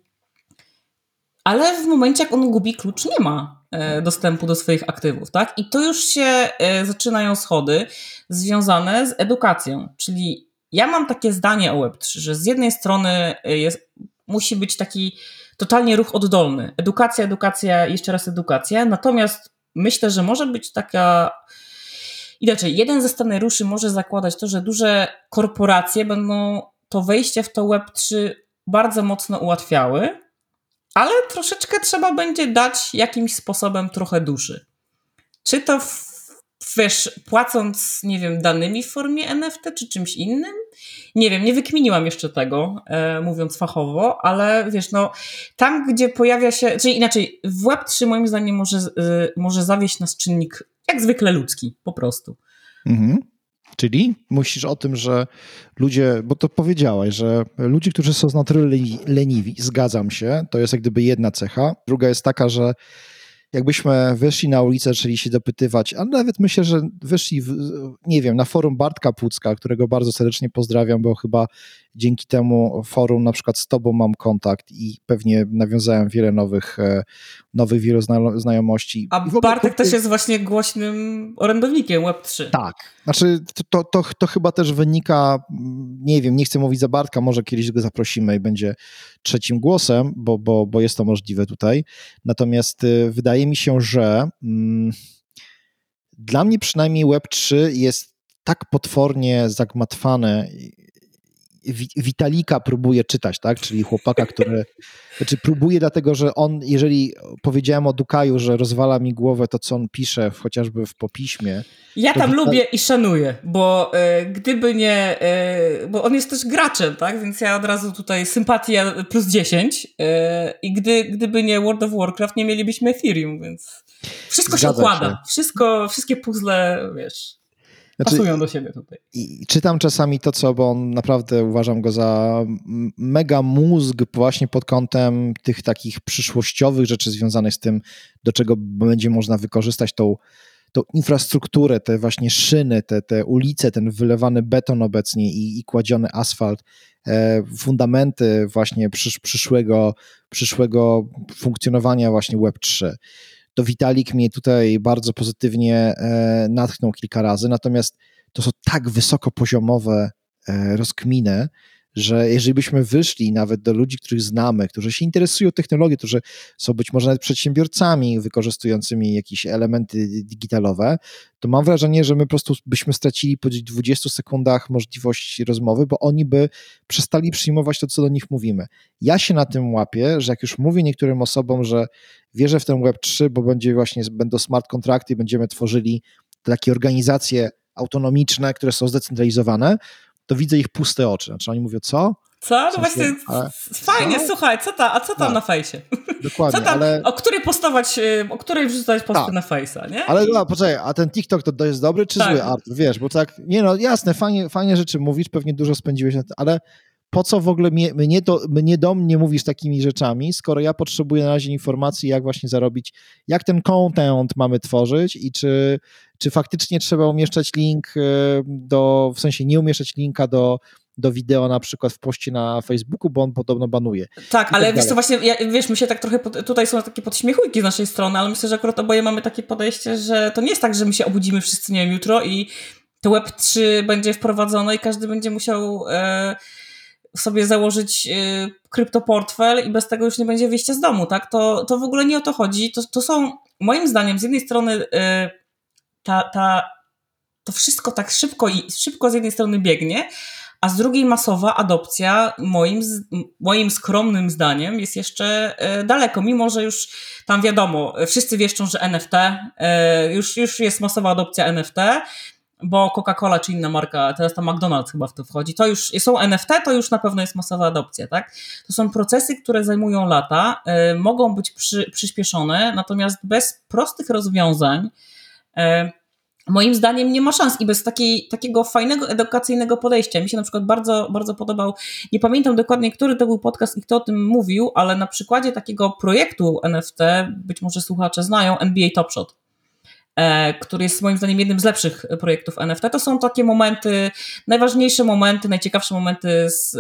Ale w momencie, jak on gubi klucz, nie ma dostępu do swoich aktywów, tak? I to już się zaczynają schody związane z edukacją, czyli ja mam takie zdanie o Web3, że z jednej strony y, jest, musi być taki totalnie ruch oddolny. Edukacja, edukacja, jeszcze raz edukacja. Natomiast myślę, że może być taka. Inaczej, jeden ze scenariuszy może zakładać to, że duże korporacje będą to wejście w to Web3 bardzo mocno ułatwiały, ale troszeczkę trzeba będzie dać jakimś sposobem trochę duszy. Czy to w wiesz, płacąc, nie wiem, danymi w formie NFT czy czymś innym. Nie wiem, nie wykminiłam jeszcze tego, e, mówiąc fachowo, ale wiesz, no, tam gdzie pojawia się, czyli inaczej, w Web3 moim zdaniem może, e, może zawieść nas czynnik jak zwykle ludzki, po prostu. Mhm. Czyli musisz o tym, że ludzie, bo to powiedziałaś, że ludzie, którzy są z natury leniwi, zgadzam się, to jest jak gdyby jedna cecha. Druga jest taka, że jakbyśmy wyszli na ulicę, zaczęli się dopytywać, a nawet myślę, że wyszli, w, nie wiem, na forum Bartka Pucka, którego bardzo serdecznie pozdrawiam, bo chyba dzięki temu forum na przykład z tobą mam kontakt i pewnie nawiązałem wiele nowych, e, nowych wielu znajomości. A Bartek też jest właśnie głośnym orędownikiem Web3. Tak, znaczy to, to, to chyba też wynika, nie wiem, nie chcę mówić za Bartka, może kiedyś go zaprosimy i będzie trzecim głosem, bo, bo, bo jest to możliwe tutaj. Natomiast y, wydaje mi się, że mm, dla mnie przynajmniej Web3 jest tak potwornie zagmatwane Witalika próbuje czytać, tak? Czyli chłopaka, który. Znaczy, próbuje, dlatego że on, jeżeli powiedziałem o Dukaju, że rozwala mi głowę to, co on pisze, chociażby w popiśmie. Ja tam lubię i szanuję, bo y, gdyby nie. Y, bo on jest też graczem, tak? Więc ja od razu tutaj sympatia plus 10. Y, e, I gdy, gdyby nie World of Warcraft, nie mielibyśmy Ethereum, więc wszystko Zgadza się układa. Się. Wszystko, wszystkie puzzle, wiesz. Znaczy, pasują do siebie tutaj. I czytam czasami to, co, bo on naprawdę uważam go za mega mózg właśnie pod kątem tych takich przyszłościowych rzeczy związanych z tym, do czego będzie można wykorzystać tą, tą infrastrukturę, te właśnie szyny, te, te ulice, ten wylewany beton obecnie i, i kładziony asfalt, e, fundamenty właśnie przysz, przyszłego, przyszłego funkcjonowania właśnie Web3 to Witalik mnie tutaj bardzo pozytywnie e, natchnął kilka razy, natomiast to są tak wysokopoziomowe e, rozkminy, że jeżeli byśmy wyszli nawet do ludzi, których znamy, którzy się interesują technologią, którzy są być może nawet przedsiębiorcami wykorzystującymi jakieś elementy digitalowe, to mam wrażenie, że my po prostu byśmy stracili po 20 sekundach możliwość rozmowy, bo oni by przestali przyjmować to, co do nich mówimy. Ja się na tym łapię, że jak już mówię niektórym osobom, że wierzę w ten Web3, bo będzie właśnie, będą smart kontrakty będziemy tworzyli takie organizacje autonomiczne, które są zdecentralizowane, to widzę ich puste oczy. Znaczy oni mówią, co? Co? No w sensie, właśnie ale, fajnie, co? słuchaj, co ta, a co tam no, na fejsie? Dokładnie, tam, ale... O której postować, y, o której wrzucać posty na fejsa, nie? Ale no, poczekaj, a ten TikTok to, jest dobry czy tak. zły, Artur? Wiesz, bo tak, nie no, jasne, fajnie, fajnie rzeczy mówisz, pewnie dużo spędziłeś na tym, ale po co w ogóle mnie, mnie, to, mnie do mnie mówisz takimi rzeczami, skoro ja potrzebuję na razie informacji, jak właśnie zarobić, jak ten content mamy tworzyć i czy, czy faktycznie trzeba umieszczać link e, do, w sensie nie umieszczać linka do, do wideo na przykład w poście na Facebooku, bo on podobno banuje. Tak, tak ale tak wiesz co, właśnie, ja, wiesz, my się tak trochę, pod, tutaj są takie podśmiechujki z naszej strony, ale myślę, że akurat oboje mamy takie podejście, że to nie jest tak, że my się obudzimy wszyscy, nie wiem, jutro i to Web3 będzie wprowadzone i każdy będzie musiał... E, sobie założyć y, kryptoportfel i bez tego już nie będzie wyjścia z domu, tak? To, to w ogóle nie o to chodzi. To, to są, moim zdaniem, z jednej strony y, ta, ta, to wszystko tak szybko i szybko z jednej strony biegnie, a z drugiej masowa adopcja, moim, moim skromnym zdaniem, jest jeszcze y, daleko, mimo że już tam wiadomo, wszyscy wieszczą, że NFT, już, już jest masowa adopcja NFT, bo Coca-Cola czy inna marka, teraz ta McDonald's chyba w to wchodzi, to już są NFT, to już na pewno jest masowa adopcja, tak? To są procesy, które zajmują lata, y, mogą być przy, przyspieszone, natomiast bez prostych rozwiązań moim zdaniem nie ma szans i bez takiej, takiego fajnego, edukacyjnego podejścia. Mi się na przykład bardzo, bardzo podobał, nie pamiętam dokładnie, który to był podcast i kto o tym mówił, ale na przykładzie takiego projektu NFT, być może słuchacze znają, NBA Top Shot E, który jest moim zdaniem jednym z lepszych projektów NFT. To są takie momenty, najważniejsze momenty, najciekawsze momenty z, e,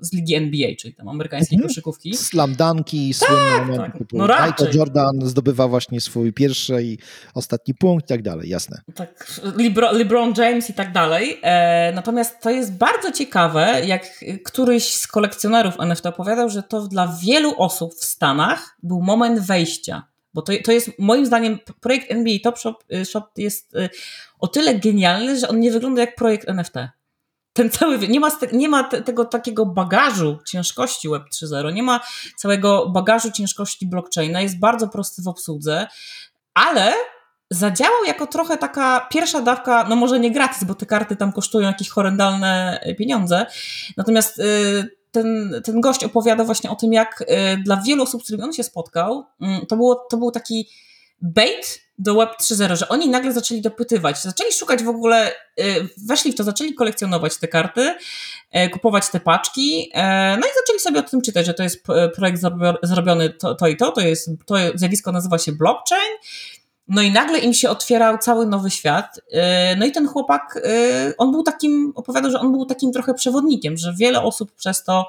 z ligi NBA, czyli tam amerykańskiej mhm. koszykówki. Slam dunki, tak, słynne momenty tak. typu no Michael Jordan zdobywa właśnie swój pierwszy i ostatni punkt i tak dalej, jasne. Tak, Lebron, LeBron James i tak dalej. E, natomiast to jest bardzo ciekawe, jak któryś z kolekcjonerów NFT opowiadał, że to dla wielu osób w Stanach był moment wejścia bo to, to jest moim zdaniem projekt NBA Top Shop, y, Shop jest y, o tyle genialny, że on nie wygląda jak projekt NFT. Ten cały, nie ma, nie ma tego takiego bagażu ciężkości Web 3.0, nie ma całego bagażu ciężkości blockchaina, jest bardzo prosty w obsłudze, ale zadziałał jako trochę taka pierwsza dawka, no może nie gratis, bo te karty tam kosztują jakieś horrendalne pieniądze, natomiast y, ten, ten gość opowiada właśnie o tym, jak y, dla wielu osób, z którymi on się spotkał, mm, to, było, to był taki bait do Web 3.0, że oni nagle zaczęli dopytywać, zaczęli szukać w ogóle, y, weszli w to, zaczęli kolekcjonować te karty, y, kupować te paczki, no i zaczęli sobie o tym czytać, że to jest projekt zrobiony to, to i to, to jest, to zjawisko nazywa się blockchain no i nagle im się otwierał cały nowy świat. Y, no i ten chłopak, y, on był takim, opowiadał, że on był takim trochę przewodnikiem, że wiele osób przez to,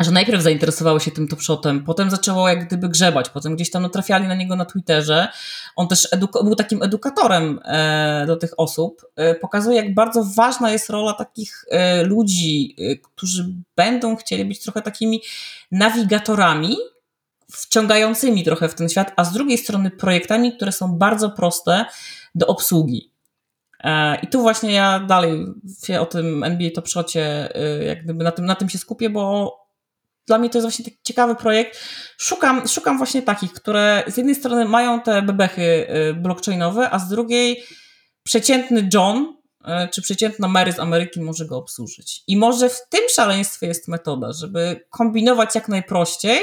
że najpierw zainteresowało się tym topshotem, potem zaczęło jak gdyby grzebać, potem gdzieś tam natrafiali na niego na Twitterze. On też był takim edukatorem e, do tych osób. E, pokazuje, jak bardzo ważna jest rola takich e, ludzi, którzy będą chcieli być trochę takimi nawigatorami wciągającymi trochę w ten świat, a z drugiej strony projektami, które są bardzo proste do obsługi. E, I tu właśnie ja dalej się o tym NBA Top Shocie, e, jak gdyby na tym, na tym się skupię, bo dla mnie to jest właśnie taki ciekawy projekt. Szukam, szukam właśnie takich, które z jednej strony mają te bebechy e, blockchainowe, a z drugiej przeciętny John czy przeciętna Mary z Ameryki może go obsłużyć. I może w tym szaleństwie jest metoda, żeby kombinować jak najprościej,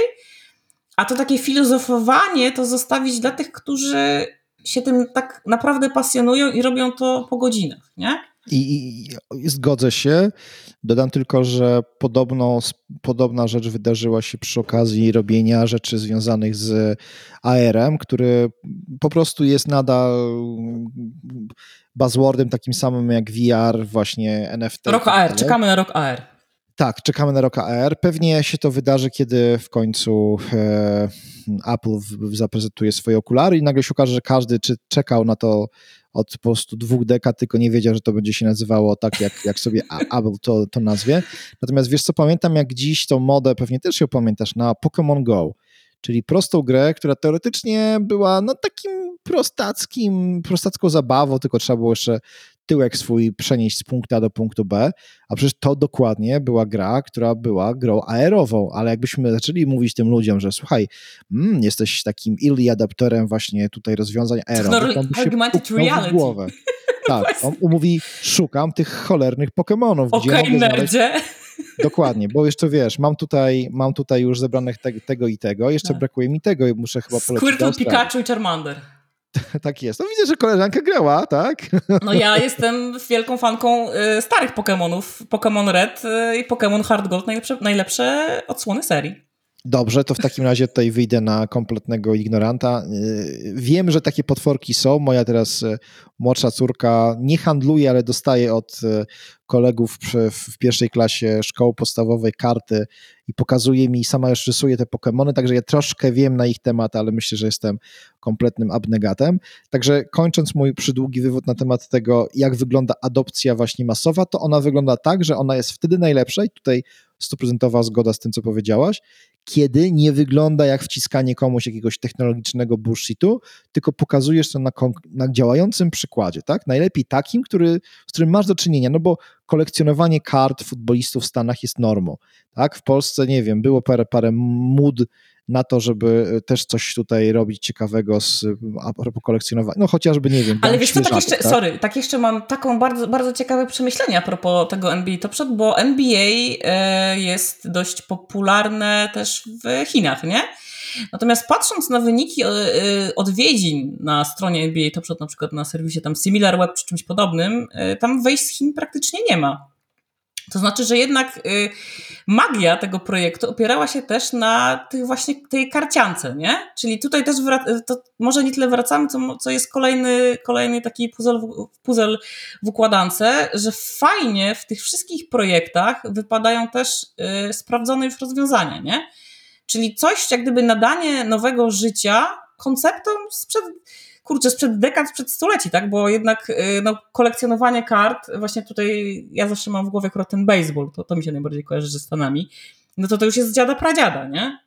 a to takie filozofowanie to zostawić dla tych, którzy się tym tak naprawdę pasjonują i robią to po godzinach, nie? I, I, zgodzę się. Dodam tylko, że podobno, podobna rzecz wydarzyła się przy okazji robienia rzeczy związanych z AR-em, który po prostu jest nadal buzzwordem takim samym jak VR, właśnie NFT. Rok AR, czekamy na rok AR. Tak, czekamy na rok AR. Pewnie się to wydarzy, kiedy w końcu e, Apple w, zaprezentuje swoje okulary i nagle się okaże, że każdy czy czekał na to od po prostu dwóch dekad, tylko nie wiedział, że to będzie się nazywało tak, jak, jak sobie Apple to, to nazwie. Natomiast wiesz co, pamiętam jak dziś tą modę, pewnie też ją pamiętasz, na Pokémon Go, czyli prostą grę, która teoretycznie była no takim prostackim, prostacką zabawą, tylko trzeba było jeszcze tyłek swój przenieść z punktu A do punktu B, a przecież to dokładnie była gra, która była grą aerową, ale jakbyśmy zaczęli mówić tym ludziom, że słuchaj, mm, jesteś takim early adapterem właśnie tutaj rozwiązań aerowych, to by się reality. w głowę. Tak, on mówi, szukam tych cholernych Pokémonów. Okej, okay, nerdzie. Dokładnie, bo jeszcze wiesz, mam tutaj, mam tutaj już zebranych te, tego i tego, jeszcze tak. brakuje mi tego i muszę chyba polecić Squirtle, Pikachu i Charmander. tak jest. No widzę, że koleżanka grała, tak? No ja jestem wielką fanką y, starych Pokémonów. Pokémon Red y, i Pokémon Hard Gold, najlepsze, najlepsze odsłony serii. Dobrze, to w takim razie tutaj wyjdę na kompletnego ignoranta. Y, wiem, że takie potworki są. Moja teraz młodsza córka nie handluje, ale dostaje od kolegów w pierwszej klasie szkoły podstawowej karty i pokazuje mi, sama już rysuje te Pokémony, także ja troszkę wiem na ich temat, ale myślę, że jestem kompletnym abnegatem. Także kończąc mój przydługi wywód na temat tego, jak wygląda adopcja właśnie masowa, to ona wygląda tak, że ona jest wtedy najlepsza i tutaj stuprocentowa zgoda z tym, co powiedziałaś, kiedy nie wygląda jak wciskanie komuś jakiegoś technologicznego bullshitu, tylko pokazujesz to na, na działającym przykładzie, tak? Najlepiej takim, który, z którym masz do czynienia, no bo kolekcjonowanie kart futbolistów w Stanach jest normą, tak? W Polsce, nie wiem, było parę, parę mód na to, żeby e, też coś tutaj robić ciekawego z, a propos kolekcjonowania, no chociażby, nie wiem. Ale wiesz co, tak jeszcze, tak? sorry, tak jeszcze mam taką bardzo, bardzo ciekawe przemyślenie a propos tego NBA Top Shot, bo NBA e, jest dość popularne też w Chinach, nie? Natomiast patrząc na wyniki e, odwiedzin na stronie NBA Top Shot, na przykład na serwisie tam SimilarWeb czy czymś podobnym, tam wejść z Chin praktycznie nie ma. To znaczy, że jednak magia tego projektu opierała się też na tych właśnie tej karciance, nie? Czyli tutaj też to może nie tyle wracamy, co, co jest kolejny, kolejny taki puzzle w, puzzle w układance, że fajnie w tych wszystkich projektach wypadają też y, sprawdzone już rozwiązania, nie? Czyli coś jak gdyby nadanie nowego życia konceptom sprzed kurczę, sprzed dekad, sprzed stuleci, tak? Bo jednak y, no, kolekcjonowanie kart, właśnie tutaj ja zawsze mam w głowie akurat ten baseball, to, to mi się najbardziej kojarzy ze Stanami, no to to już jest dziada pradziada, nie?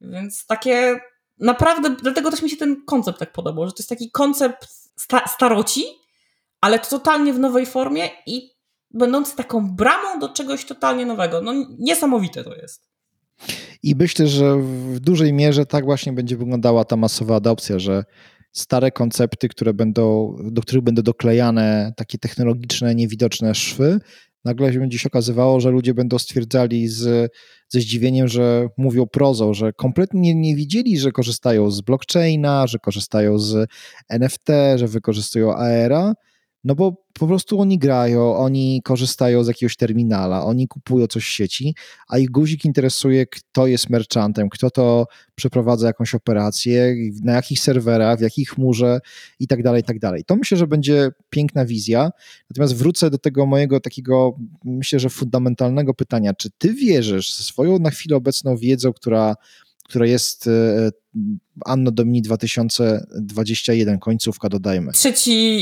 Więc takie naprawdę, dlatego też mi się ten koncept tak podobał, że to jest taki koncept sta staroci, ale totalnie w nowej formie i będący taką bramą do czegoś totalnie nowego. No niesamowite to jest. I myślę, że w dużej mierze tak właśnie będzie wyglądała ta masowa adopcja, że stare koncepty, które będą, do których będą doklejane takie technologiczne, niewidoczne szwy, nagle będzie się okazywało, że ludzie będą stwierdzali z, ze zdziwieniem, że mówią prozą, że kompletnie nie, widzieli, że korzystają z blockchaina, że korzystają z NFT, że wykorzystują ARA, no bo po prostu oni grają, oni korzystają z jakiegoś terminala, oni kupują coś w sieci, a ich guzik interesuje, kto jest merchantem, kto to przeprowadza jakąś operację, na jakich serwerach, w jakich chmurze i tak dalej, i tak dalej. To myślę, że będzie piękna wizja. Natomiast wrócę do tego mojego takiego, myślę, że fundamentalnego pytania. Czy ty wierzysz ze swoją na chwilę obecną wiedzą, która która jest e, Anno Domini 2021, końcówka dodajmy. 3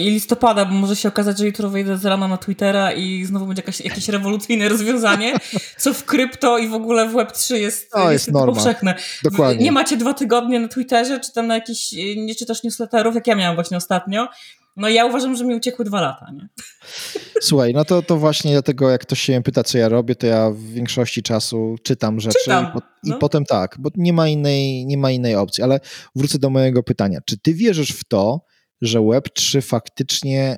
listopada, bo może się okazać, że jutro wejdę z rana na Twittera i znowu będzie jakaś, jakieś rewolucyjne rozwiązanie, co w krypto i w ogóle w Web3 jest, to jest, jest powszechne. Dokładnie. Nie macie dwa tygodnie na Twitterze, czy tam na jakiś, nie czytasz newsletterów, jak ja miałam właśnie ostatnio, no ja uważam, że mi uciekły dwa lata, nie? Słuchaj, no to, to właśnie dlatego jak ktoś się pyta, co ja robię, to ja w większości czasu czytam rzeczy czytam, i, po, no. i, potem tak, bo nie ma, innej, nie ma innej opcji. Ale wrócę do mojego pytania. Czy ty wierzysz w to, że Web3 faktycznie,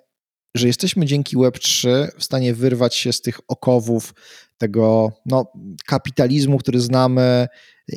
że jesteśmy dzięki Web3 w stanie wyrwać się z tych okowów tego no, kapitalizmu, który znamy,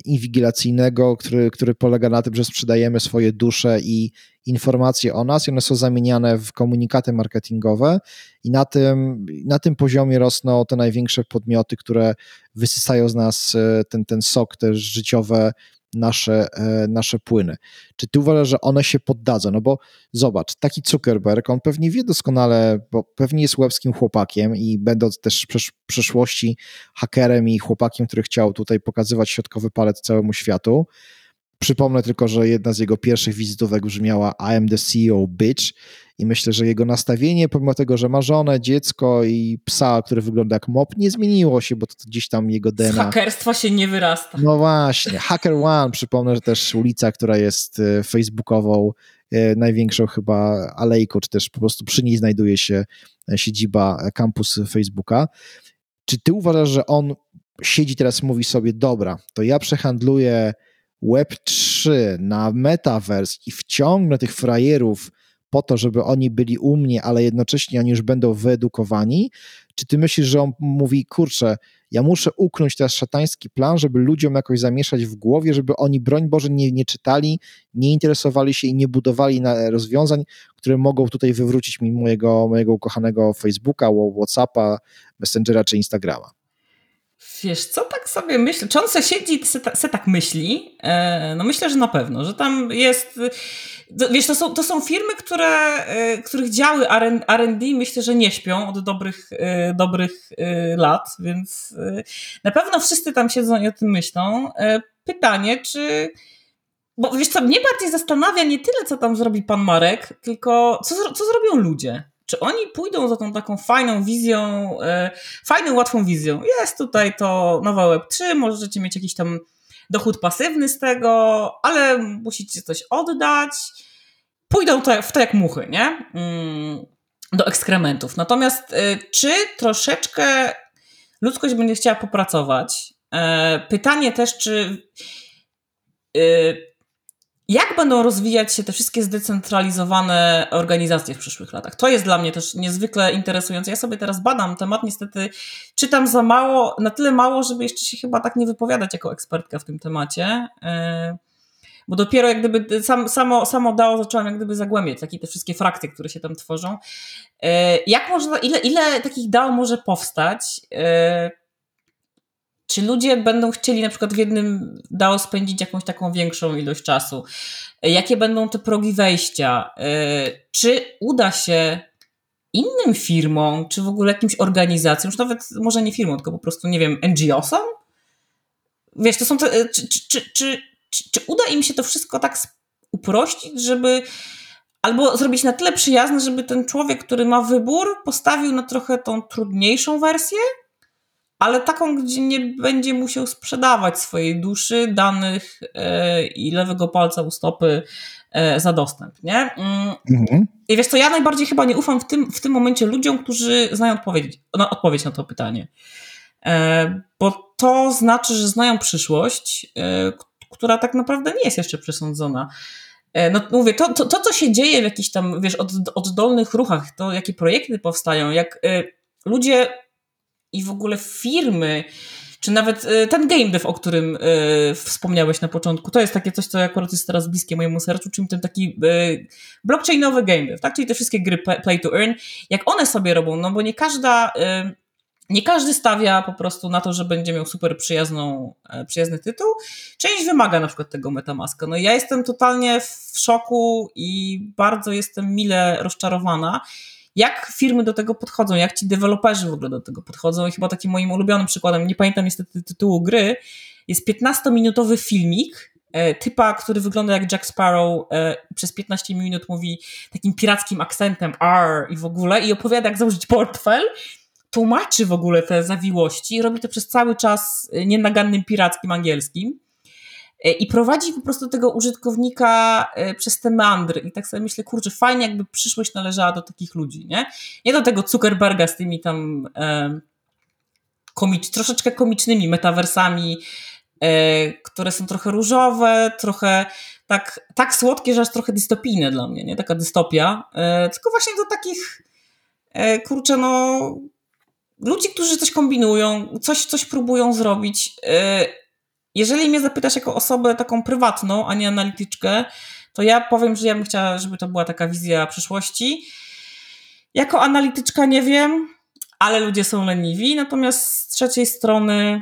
inwigilacyjnego, który, który polega na tym, że sprzedajemy swoje dusze i informacje o nas i one są zamieniane w komunikaty marketingowe i na tym, na tym poziomie rosną te największe podmioty, które wysysają z nas e, ten, ten sok, te życiowe nasze, e, nasze płyny. Czy ty uważasz, że one się poddadzą? No bo zobacz, taki Zuckerberg, on pewnie wie doskonale, bo pewnie jest łebskim chłopakiem i będąc też w przeszłości hakerem i chłopakiem, który chciał tutaj pokazywać środkowy palec całemu światu, Przypomnę tylko, że jedna z jego pierwszych wizytówek brzmiała I am the CEO bitch i myślę, że jego nastawienie, pomimo tego, że ma żonę, dziecko i psa, który wygląda jak mop, nie zmieniło się, bo to gdzieś tam jego DNA... Z hakerstwa się nie wyrasta. No właśnie. Hacker One, przypomnę, że też ulica, która jest e, facebookową, e, największą chyba alejką, czy też po prostu przy niej znajduje się e, siedziba, kampus Facebooka. Czy ty uważasz, że on siedzi teraz mówi sobie, dobra, to ja przehandluję Web3 na Metaverse i wciągnę tych frajerów po to, żeby oni byli u mnie, ale jednocześnie oni już będą wyedukowani? Czy ty myślisz, że on mówi, kurczę, ja muszę uknąć teraz szatański plan, żeby ludziom jakoś zamieszać w głowie, żeby oni, broń Boże, nie, nie czytali, nie interesowali się i nie budowali na rozwiązań, które mogą tutaj wywrócić mi mojego, mojego ukochanego Facebooka, Whatsappa, Messengera czy Instagrama? Wiesz, co tak sobie myślę? Czy on se siedzi i se, se, tak myśli? E, no myślę, że na pewno, że tam jest... Wiesz, to są, to są firmy, które, e, których działy R&D myślę, że nie śpią od dobrych, e, dobrych e, lat, więc na pewno wszyscy tam siedzą i o tym myślą. Pytanie, czy... Bo wiesz co, mnie bardziej zastanawia nie tyle, co tam zrobi pan Marek, tylko co, co zrobią ludzie. Czy oni pójdą za tą taką fajną wizją, e, fajną, łatwą wizją? Jest tutaj to nowa Web3, możecie mieć jakiś tam dochód pasywny z tego, ale musicie coś oddać. Pójdą to, w to jak muchy, nie? Mm, do ekskrementów. Natomiast e, czy troszeczkę ludzkość będzie chciała popracować? E, pytanie też, czy jak będą rozwijać się te wszystkie zdecentralizowane organizacje w przyszłych latach? To jest dla mnie też niezwykle interesujące. Ja sobie teraz badam temat, niestety czytam za mało, na tyle mało, żeby jeszcze się chyba tak nie wypowiadać jako ekspertka w tym temacie. E, bo dopiero jak gdyby sam, samo, samo DAO zaczęłam jak gdyby zagłębiać, takie te wszystkie frakcje, które się tam tworzą. E, jak można, ile, ile takich DAO może powstać? Czy ludzie będą chcieli na przykład w jednym DAO spędzić jakąś taką większą ilość czasu? Jakie będą te progi wejścia? E, czy uda się innym firmom, czy w ogóle jakimś organizacjom, już nawet może nie firmom, tylko po prostu, nie wiem, NGO-som? Wiesz, to są te, czy, czy, czy, czy, uda im się to wszystko tak uprościć, żeby albo zrobić na tyle przyjazne, żeby ten człowiek, który ma wybór, postawił na trochę tą trudniejszą wersję? Ale taką, gdzie nie będzie musiał sprzedawać swojej duszy, danych yy, i lewego palca u stopy yy, za dostęp, nie? Mm. Mhm. I wiesz co, ja najbardziej chyba nie ufam w tym, w tym momencie ludziom, którzy znają odpowiedź, no, odpowiedź na to pytanie. Yy, bo to znaczy, że znają przyszłość, która tak naprawdę nie jest jeszcze przesądzona. No mówię, to, to, to co się dzieje w jakichś tam, wiesz, od, oddolnych ruchach, to jakie projekty powstają, jak ludzie i w ogóle firmy, czy nawet y, ten game dev, o którym y, wspomniałeś na początku, to jest takie coś, co akurat jest teraz bliskie mojemu sercu, czym ten taki y, blockchainowy game dev, tak? Czyli te wszystkie gry play to earn, jak one sobie robią, no bo nie każda nie każdy stawia po prostu na to, że będzie miał super przyjazną, e, przyjazny tytuł. Część wymaga na przykład tego Metamaska. No ja jestem totalnie w szoku i bardzo jestem mile rozczarowana, jak firmy do tego podchodzą, jak ci deweloperzy w ogóle do tego podchodzą. I chyba takim moim ulubionym przykładem, nie pamiętam niestety tytułu gry, jest 15-minutowy filmik e, typa, który wygląda jak Jack Sparrow, e, przez 15 minut mówi takim pirackim akcentem R i w ogóle i opowiada, jak założyć portfel tłumaczy w ogóle te zawiłości, robi to przez cały czas e, nienagannym pirackim angielskim. E, i prowadzi po prostu tego użytkownika e, przez te mandry. I tak sobie myślę, kurczę, fajnie jakby przyszłość należała do takich ludzi, nie? Nie do tego Zuckerberga z tymi tam e, komicz, troszeczkę komicznymi metaversami, e, które są trochę różowe, trochę tak, tak słodkie, że aż trochę dystopijne dla mnie, nie? Taka dystopia. E, tylko właśnie do takich, e, kurczę, no ludzi, którzy coś kombinują, coś, coś próbują zrobić. Jeżeli mnie zapytasz jako osobę taką prywatną, a nie analityczkę, to ja powiem, że ja bym chciała, żeby to była taka wizja przyszłości. Jako analityczka nie wiem, ale ludzie są leniwi, natomiast z trzeciej strony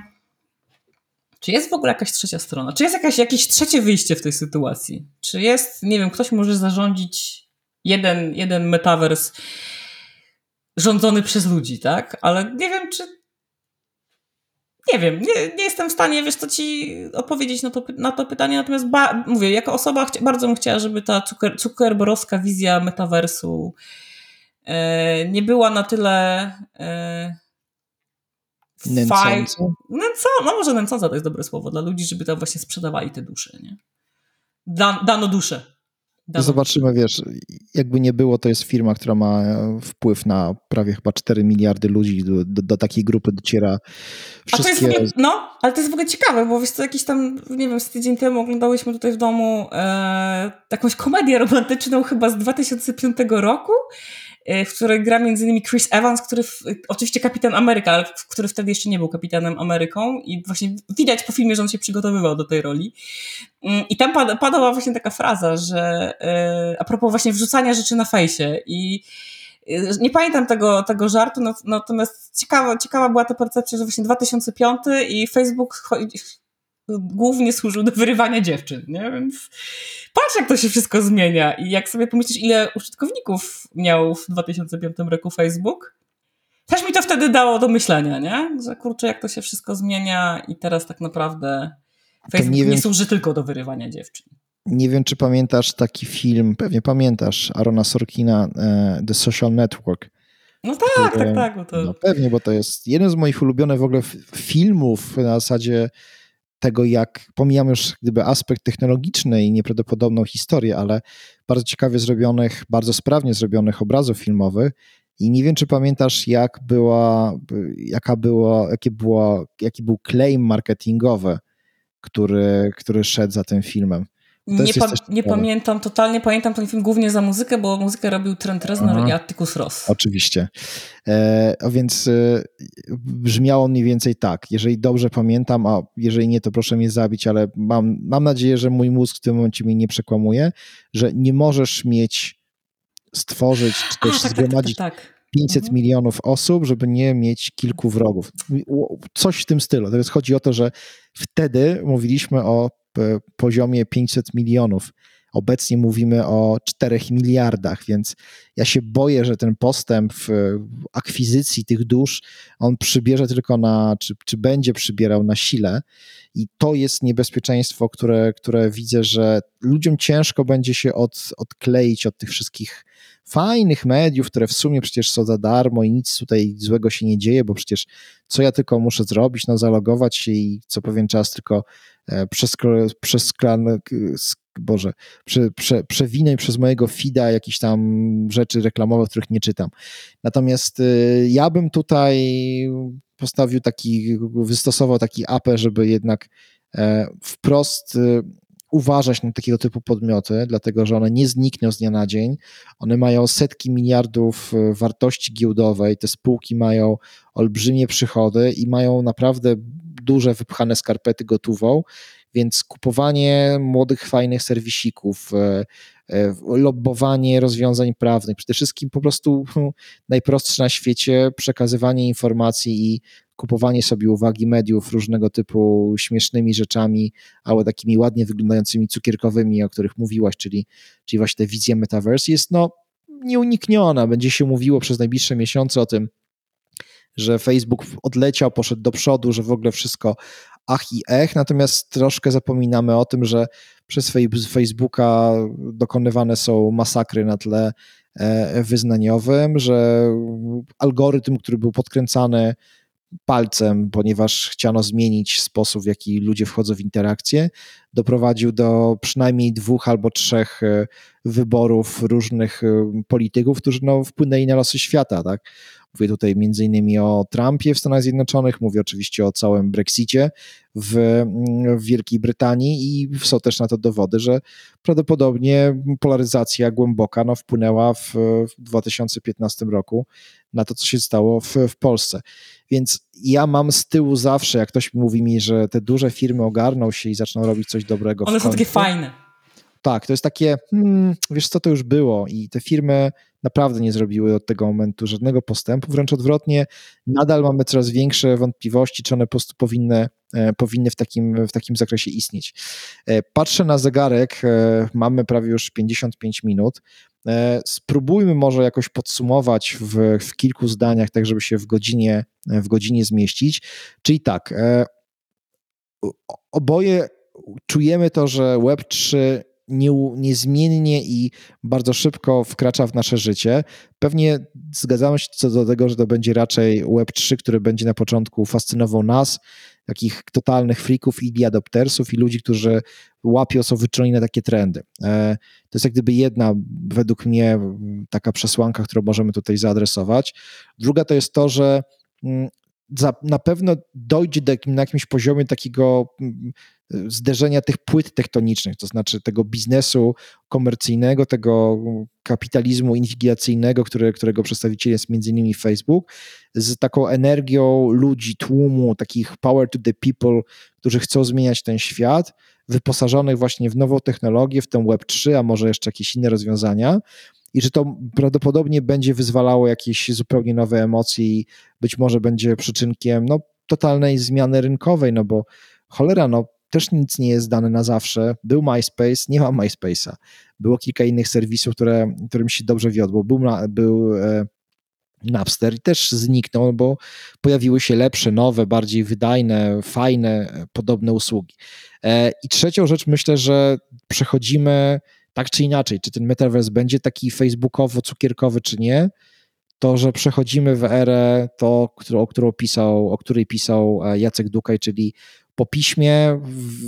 czy jest w ogóle jakaś trzecia strona? Czy jest jakaś, jakieś trzecie wyjście w tej sytuacji? Czy jest, nie wiem, ktoś może zarządzić jeden, jeden metavers rządzony przez ludzi, tak? Ale nie wiem, czy. Nie wiem, nie, nie jestem w stanie, wiesz, co ci odpowiedzieć na to, na to pytanie, natomiast ba, mówię, jako osoba bardzo bym chciała, żeby ta cukier, cukierborowska wizja metaversu e, nie była na tyle e, Nęcąca? Nęco, no może nęcąca to jest dobre słowo dla ludzi, żeby tam właśnie sprzedawali te dusze, nie? Da, dano duszę. Dano Zobaczymy, wiesz, jakby nie było, to jest firma, która ma wpływ na prawie chyba 4 miliardy ludzi, do, do, do takiej grupy dociera wszystkie... A to jest ogóle, no, ale to jest w ogóle ciekawe, bo wiesz co, jakiś tam, nie wiem, z tydzień temu oglądałyśmy tutaj w domu e, jakąś komedię romantyczną chyba z 2005 roku E, w której gra innymi Chris Evans, który w, oczywiście kapitan Ameryka, ale który wtedy jeszcze nie był kapitanem Ameryką i właśnie widać po filmie, że on się przygotowywał do tej roli. Mm, I tam padała właśnie taka fraza, że e, a propos właśnie wrzucania rzeczy na fejsie i e, nie pamiętam tego, tego żartu, no, natomiast ciekawa, ciekawa była ta percepcja, że właśnie 2005 i Facebook głównie służył do wyrywania dziewczyn, nie? Więc patrz, jak to się wszystko zmienia. I jak sobie pomyślisz, ile użytkowników miał w 2005 roku Facebook, też mi to wtedy dało do myślenia, nie? Że kurczę, jak to się wszystko zmienia i teraz tak naprawdę Facebook nie, nie służy tylko do wyrywania dziewczyn. Nie wiem, czy pamiętasz taki film, pewnie pamiętasz, Arona Sorkina, uh, The Social Network. No tak, który, tak, tak. Bo to... No pewnie, bo to jest jeden z moich ulubionych w ogóle filmów na zasadzie tego, jak pomijam już gdyby aspekt technologiczny i nieprawdopodobną historię, ale bardzo ciekawie zrobionych, bardzo sprawnie zrobionych obrazów filmowych. I nie wiem, czy pamiętasz, jak była, jaka była, jakie było, jaki był claim marketingowy, który, który szedł za tym filmem. Nie, pa nie pamiętam, totalnie pamiętam ten film głównie za muzykę, bo muzykę robił Trent Reznor Aha. i Atticus Ross. Oczywiście. E, a więc e, brzmiało mniej więcej tak, jeżeli dobrze pamiętam, a jeżeli nie, to proszę mnie zabić, ale mam, mam nadzieję, że mój mózg w tym momencie mnie nie przekłamuje, że nie możesz mieć, stworzyć, czy też a, tak, zgromadzić tak, tak, tak, 500 mhm. milionów osób, żeby nie mieć kilku wrogów. Coś w tym stylu. Natomiast chodzi o to, że wtedy mówiliśmy o poziomie 500 milionów. Obecnie mówimy o 4 miliardach, więc ja się boję, że ten postęp w akwizycji tych dusz, on przybierze tylko na, czy, czy będzie przybierał na sile. I to jest niebezpieczeństwo, które, które widzę, że ludziom ciężko będzie się od, odkleić od tych wszystkich fajnych mediów, które w sumie przecież są za darmo i nic tutaj złego się nie dzieje, bo przecież co ja tylko muszę zrobić, no zalogować się i co pewien czas tylko e, przez, przez Boże, prze, prze, przewinę przez mojego feeda jakieś tam rzeczy reklamowe, których nie czytam. Natomiast y, ja bym tutaj postawił taki, wystosował taki apel, żeby jednak e, wprost y, uważać na takiego typu podmioty, dlatego że one nie znikną z dnia na dzień. One mają setki miliardów e, wartości giełdowej, te spółki mają olbrzymie przychody i mają naprawdę duże wypchane skarpety gotową, więc kupowanie młodych, fajnych serwisików, e, e, lobbowanie rozwiązań prawnych, przede wszystkim po prostu najprostsze na świecie przekazywanie informacji i kupowanie sobie uwagi mediów różnego typu śmiesznymi rzeczami, albo takimi ładnie wyglądającymi cukierkowymi, o których mówiłaś, czyli, czyli właśnie te wizje metaverse jest no nieunikniona. Będzie się mówiło przez najbliższe miesiące o tym, że Facebook odleciał, poszedł do przodu, że w ogóle wszystko ach i ech, natomiast troszkę zapominamy o tym, że przez Facebooka dokonywane są masakry na tle e, wyznaniowym, że algorytm, który był podkręcany palcem, ponieważ chciano zmienić sposób, w jaki ludzie wchodzą w interakcję, doprowadził do przynajmniej dwóch albo trzech e, wyborów różnych e, polityków, którzy no, wpłynęli na losy świata. Tak? Mówię tutaj między innymi o Trumpie w Stanach Zjednoczonych, mówię oczywiście o całym Brexicie w, w Wielkiej Brytanii i są też na to dowody, że prawdopodobnie polaryzacja głęboka no, wpłynęła w, w 2015 roku na to, co się stało w, w Polsce. Więc ja mam z tyłu zawsze, jak ktoś mówi mi, że te duże firmy ogarną się i zaczną robić coś dobrego. One są takie fajne. Tak, to jest takie, hmm, wiesz co, to już było i te firmy naprawdę nie zrobiły od tego momentu żadnego postępu, wręcz odwrotnie, nadal mamy coraz większe wątpliwości, czy one po prostu powinny, e, powinny w, takim, w takim zakresie istnieć. E, patrzę na zegarek, e, mamy prawie już 55 minut. Spróbujmy może jakoś podsumować w, w kilku zdaniach, tak żeby się w godzinie, w godzinie zmieścić. Czyli tak, oboje czujemy to, że Web3 nie, niezmiennie i bardzo szybko wkracza w nasze życie. Pewnie zgadzamy się co do tego, że to będzie raczej Web3, który będzie na początku fascynował nas, takich totalnych freaków i adoptersów i ludzi, którzy łapią, są wyczuleni na takie trendy. E, to jest jak gdyby jedna, według mnie, taka przesłanka, którą możemy tutaj zaadresować. Druga to jest to, że mm, na pewno dojdzie do, na jakimś poziomie takiego mm, zderzenia tych płyt tektonicznych, to znaczy tego biznesu komercyjnego, tego kapitalizmu inwigilacyjnego, które, którego przedstawicielem jest między innymi Facebook, z taką energią ludzi, tłumu, takich power to the people, którzy chcą zmieniać ten świat, wyposażonych właśnie w nową technologię, w tę Web3, a może jeszcze jakieś inne rozwiązania, i że to prawdopodobnie będzie wyzwalało jakieś zupełnie nowe emocje i być może będzie przyczynkiem no, totalnej zmiany rynkowej, no bo cholera, no też nic nie jest dane na zawsze. Był MySpace, nie ma MySpace'a. Było kilka innych serwisów, które, którym się dobrze wiodło. Był, był e, Napster też zniknął, bo pojawiły się lepsze, nowe, bardziej wydajne, fajne, podobne usługi. E, I trzecią rzecz myślę, że przechodzimy tak czy inaczej, czy ten metaverse będzie taki facebookowo-cukierkowy, czy nie, to, że przechodzimy w erę, to, o, którą pisał, o której pisał e, Jacek Dukaj, czyli po piśmie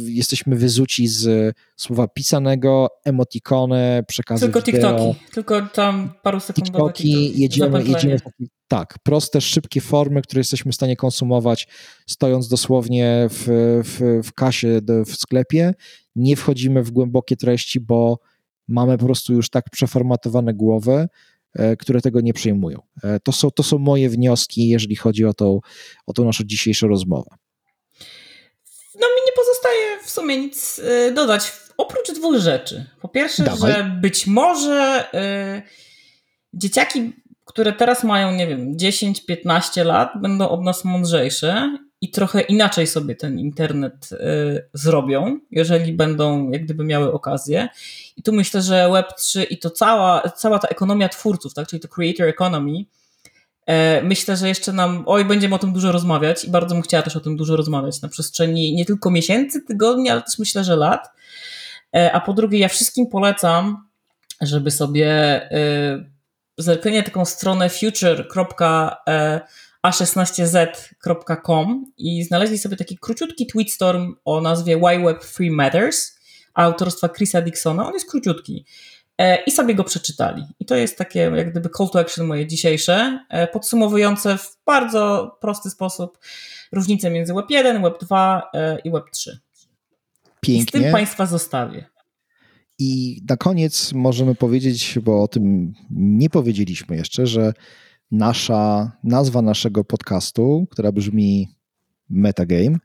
jesteśmy wyzuci z słowa pisanego, emotikony, przekazy Tylko wideo. TikToki, tylko tam paru sekund. TikToki, jedziemy, jedziemy tak, proste, szybkie formy, które jesteśmy w stanie konsumować, stojąc dosłownie w, w, w kasie w sklepie. Nie wchodzimy w głębokie treści, bo mamy po prostu już tak przeformatowane głowy, e, które tego nie przejmują. E, to są, to są moje wnioski, jeżeli chodzi o tą, o tą naszą dzisiejszą rozmowę. No mi nie pozostaje w sumie nic e, dodać, oprócz dwóch rzeczy. Po pierwsze, Dawaj. że być może y, dzieciaki, które teraz mają, nie wiem, 10-15 lat, będą od nas mądrzejsze i trochę inaczej sobie ten internet y, zrobią, jeżeli będą jak gdyby miały okazję. I tu myślę, że Web3 i to cała, cała ta ekonomia twórców, tak, czyli to creator economy, myślę, że jeszcze nam, oj, będziemy o tym dużo rozmawiać i bardzo bym chciała też o tym dużo rozmawiać na przestrzeni nie tylko miesięcy, tygodni, ale też myślę, że lat. E, a po drugie, ja wszystkim polecam, żeby sobie e, zerknęli taką stronę future a16z.com i znaleźli sobie taki króciutki tweetstorm o nazwie Why Web3 Matters autorstwa Chrisa Dixona. On jest króciutki. E, I sobie go przeczytali. I to jest takie, jak gdyby, call to action moje dzisiejsze, e, podsumowujące w bardzo prosty sposób różnice między Web 1, Web 2 e, i Web 3. Pięknie. I z tym Państwa zostawię. I na koniec możemy powiedzieć, bo o tym nie powiedzieliśmy jeszcze, że nasza nazwa naszego podcastu, która brzmi Metagame,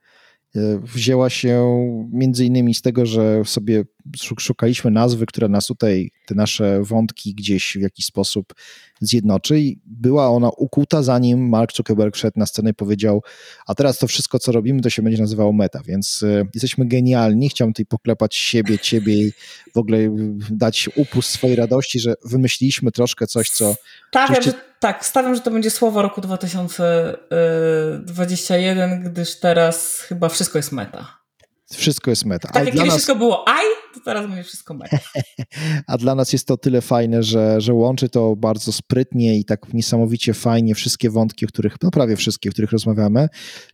wzięła się między innymi z tego, że sobie szukaliśmy nazwy, która nas tutaj, te nasze wątki gdzieś w jakiś sposób zjednoczy i była ona ukuta zanim Mark Zuckerberg wszedł na scenę i powiedział, a teraz to wszystko, co robimy, to się będzie nazywało meta, więc y, jesteśmy genialni, chciałem tutaj poklepać siebie, ciebie i w ogóle dać upust swojej radości, że wymyśliliśmy troszkę coś, co... Że, tak, stawiam, że to będzie słowo roku 2021, gdyż teraz chyba wszystko jest meta. Wszystko jest meta. Tak jak kiedyś nas... wszystko było aj, to teraz będzie wszystko meta. A dla nas jest to tyle fajne, że, że łączy to bardzo sprytnie i tak niesamowicie fajnie wszystkie wątki, o których, no prawie wszystkie, o których rozmawiamy,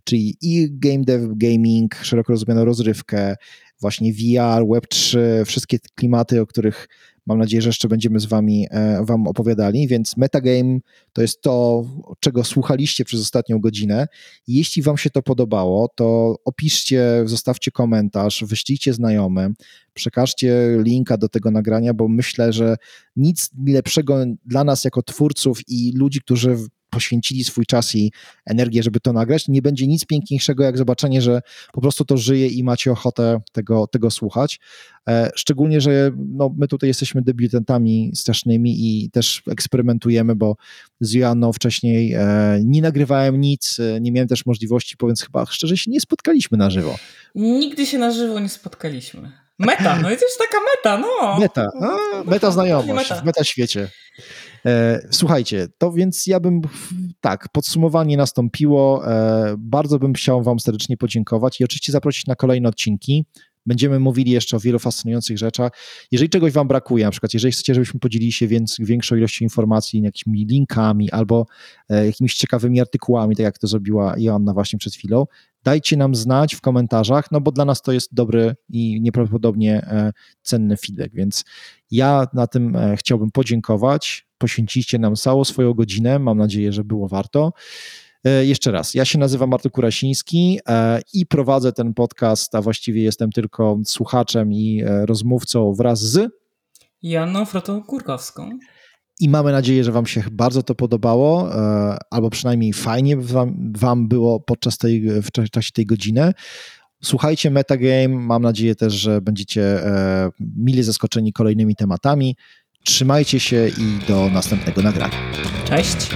czyli i game dev, gaming, szeroko rozumianą rozrywkę, właśnie VR, Web3, wszystkie klimaty, o których Mam nadzieję, że jeszcze będziemy z wami e, wam opowiadali, więc metagame to jest to, czego słuchaliście przez ostatnią godzinę. Jeśli wam się to podobało, to opiszcie, zostawcie komentarz, wyślijcie znajomym, przekażcie linka do tego nagrania, bo myślę, że nic lepszego dla nas jako twórców i ludzi, którzy poświęcili swój czas i energię, żeby to nagrać, nie będzie nic piękniejszego jak zobaczenie, że po prostu to żyje i macie ochotę tego, tego słuchać. E, szczególnie, że no, my tutaj jesteśmy debiutantami strasznymi i też eksperymentujemy, bo z Joanną wcześniej e, nie nagrywałem nic, e, nie miałem też możliwości, powiedz chyba szczerze się nie spotkaliśmy na żywo. Nigdy się na żywo nie spotkaliśmy. Meta, no jest taka meta, no. Meta, no, meta znajomość meta. w meta świecie. E, słuchajcie, to więc ja bym, tak, podsumowanie nastąpiło. E, bardzo bym chciał Wam serdecznie podziękować i oczywiście zaprosić na kolejne odcinki. Będziemy mówili jeszcze o wielu fascynujących rzeczach. Jeżeli czegoś Wam brakuje, na przykład jeżeli chcecie, żebyśmy podzielili się więc, większą ilością informacji, jakimiś linkami albo e, jakimiś ciekawymi artykułami, tak jak to zrobiła Joanna właśnie przed chwilą, dajcie nam znać w komentarzach, no bo dla nas to jest dobry i nieprawdopodobnie cenny feedback, więc ja na tym chciałbym podziękować. Poświęciliście nam całą swoją godzinę, mam nadzieję, że było warto. E, jeszcze raz, ja się nazywam Marty Kurasiński i prowadzę ten podcast, a właściwie jestem tylko słuchaczem i rozmówcą wraz z Janą Frotą Kurkowską i mamy nadzieję, że Wam się bardzo to podobało, e, albo przynajmniej fajnie wam, wam, było podczas tej, w czasie tej godziny. Słuchajcie Metagame, mam nadzieję też, że będziecie e, mile zaskoczeni kolejnymi tematami. Trzymajcie się i do następnego nagrania. Cześć!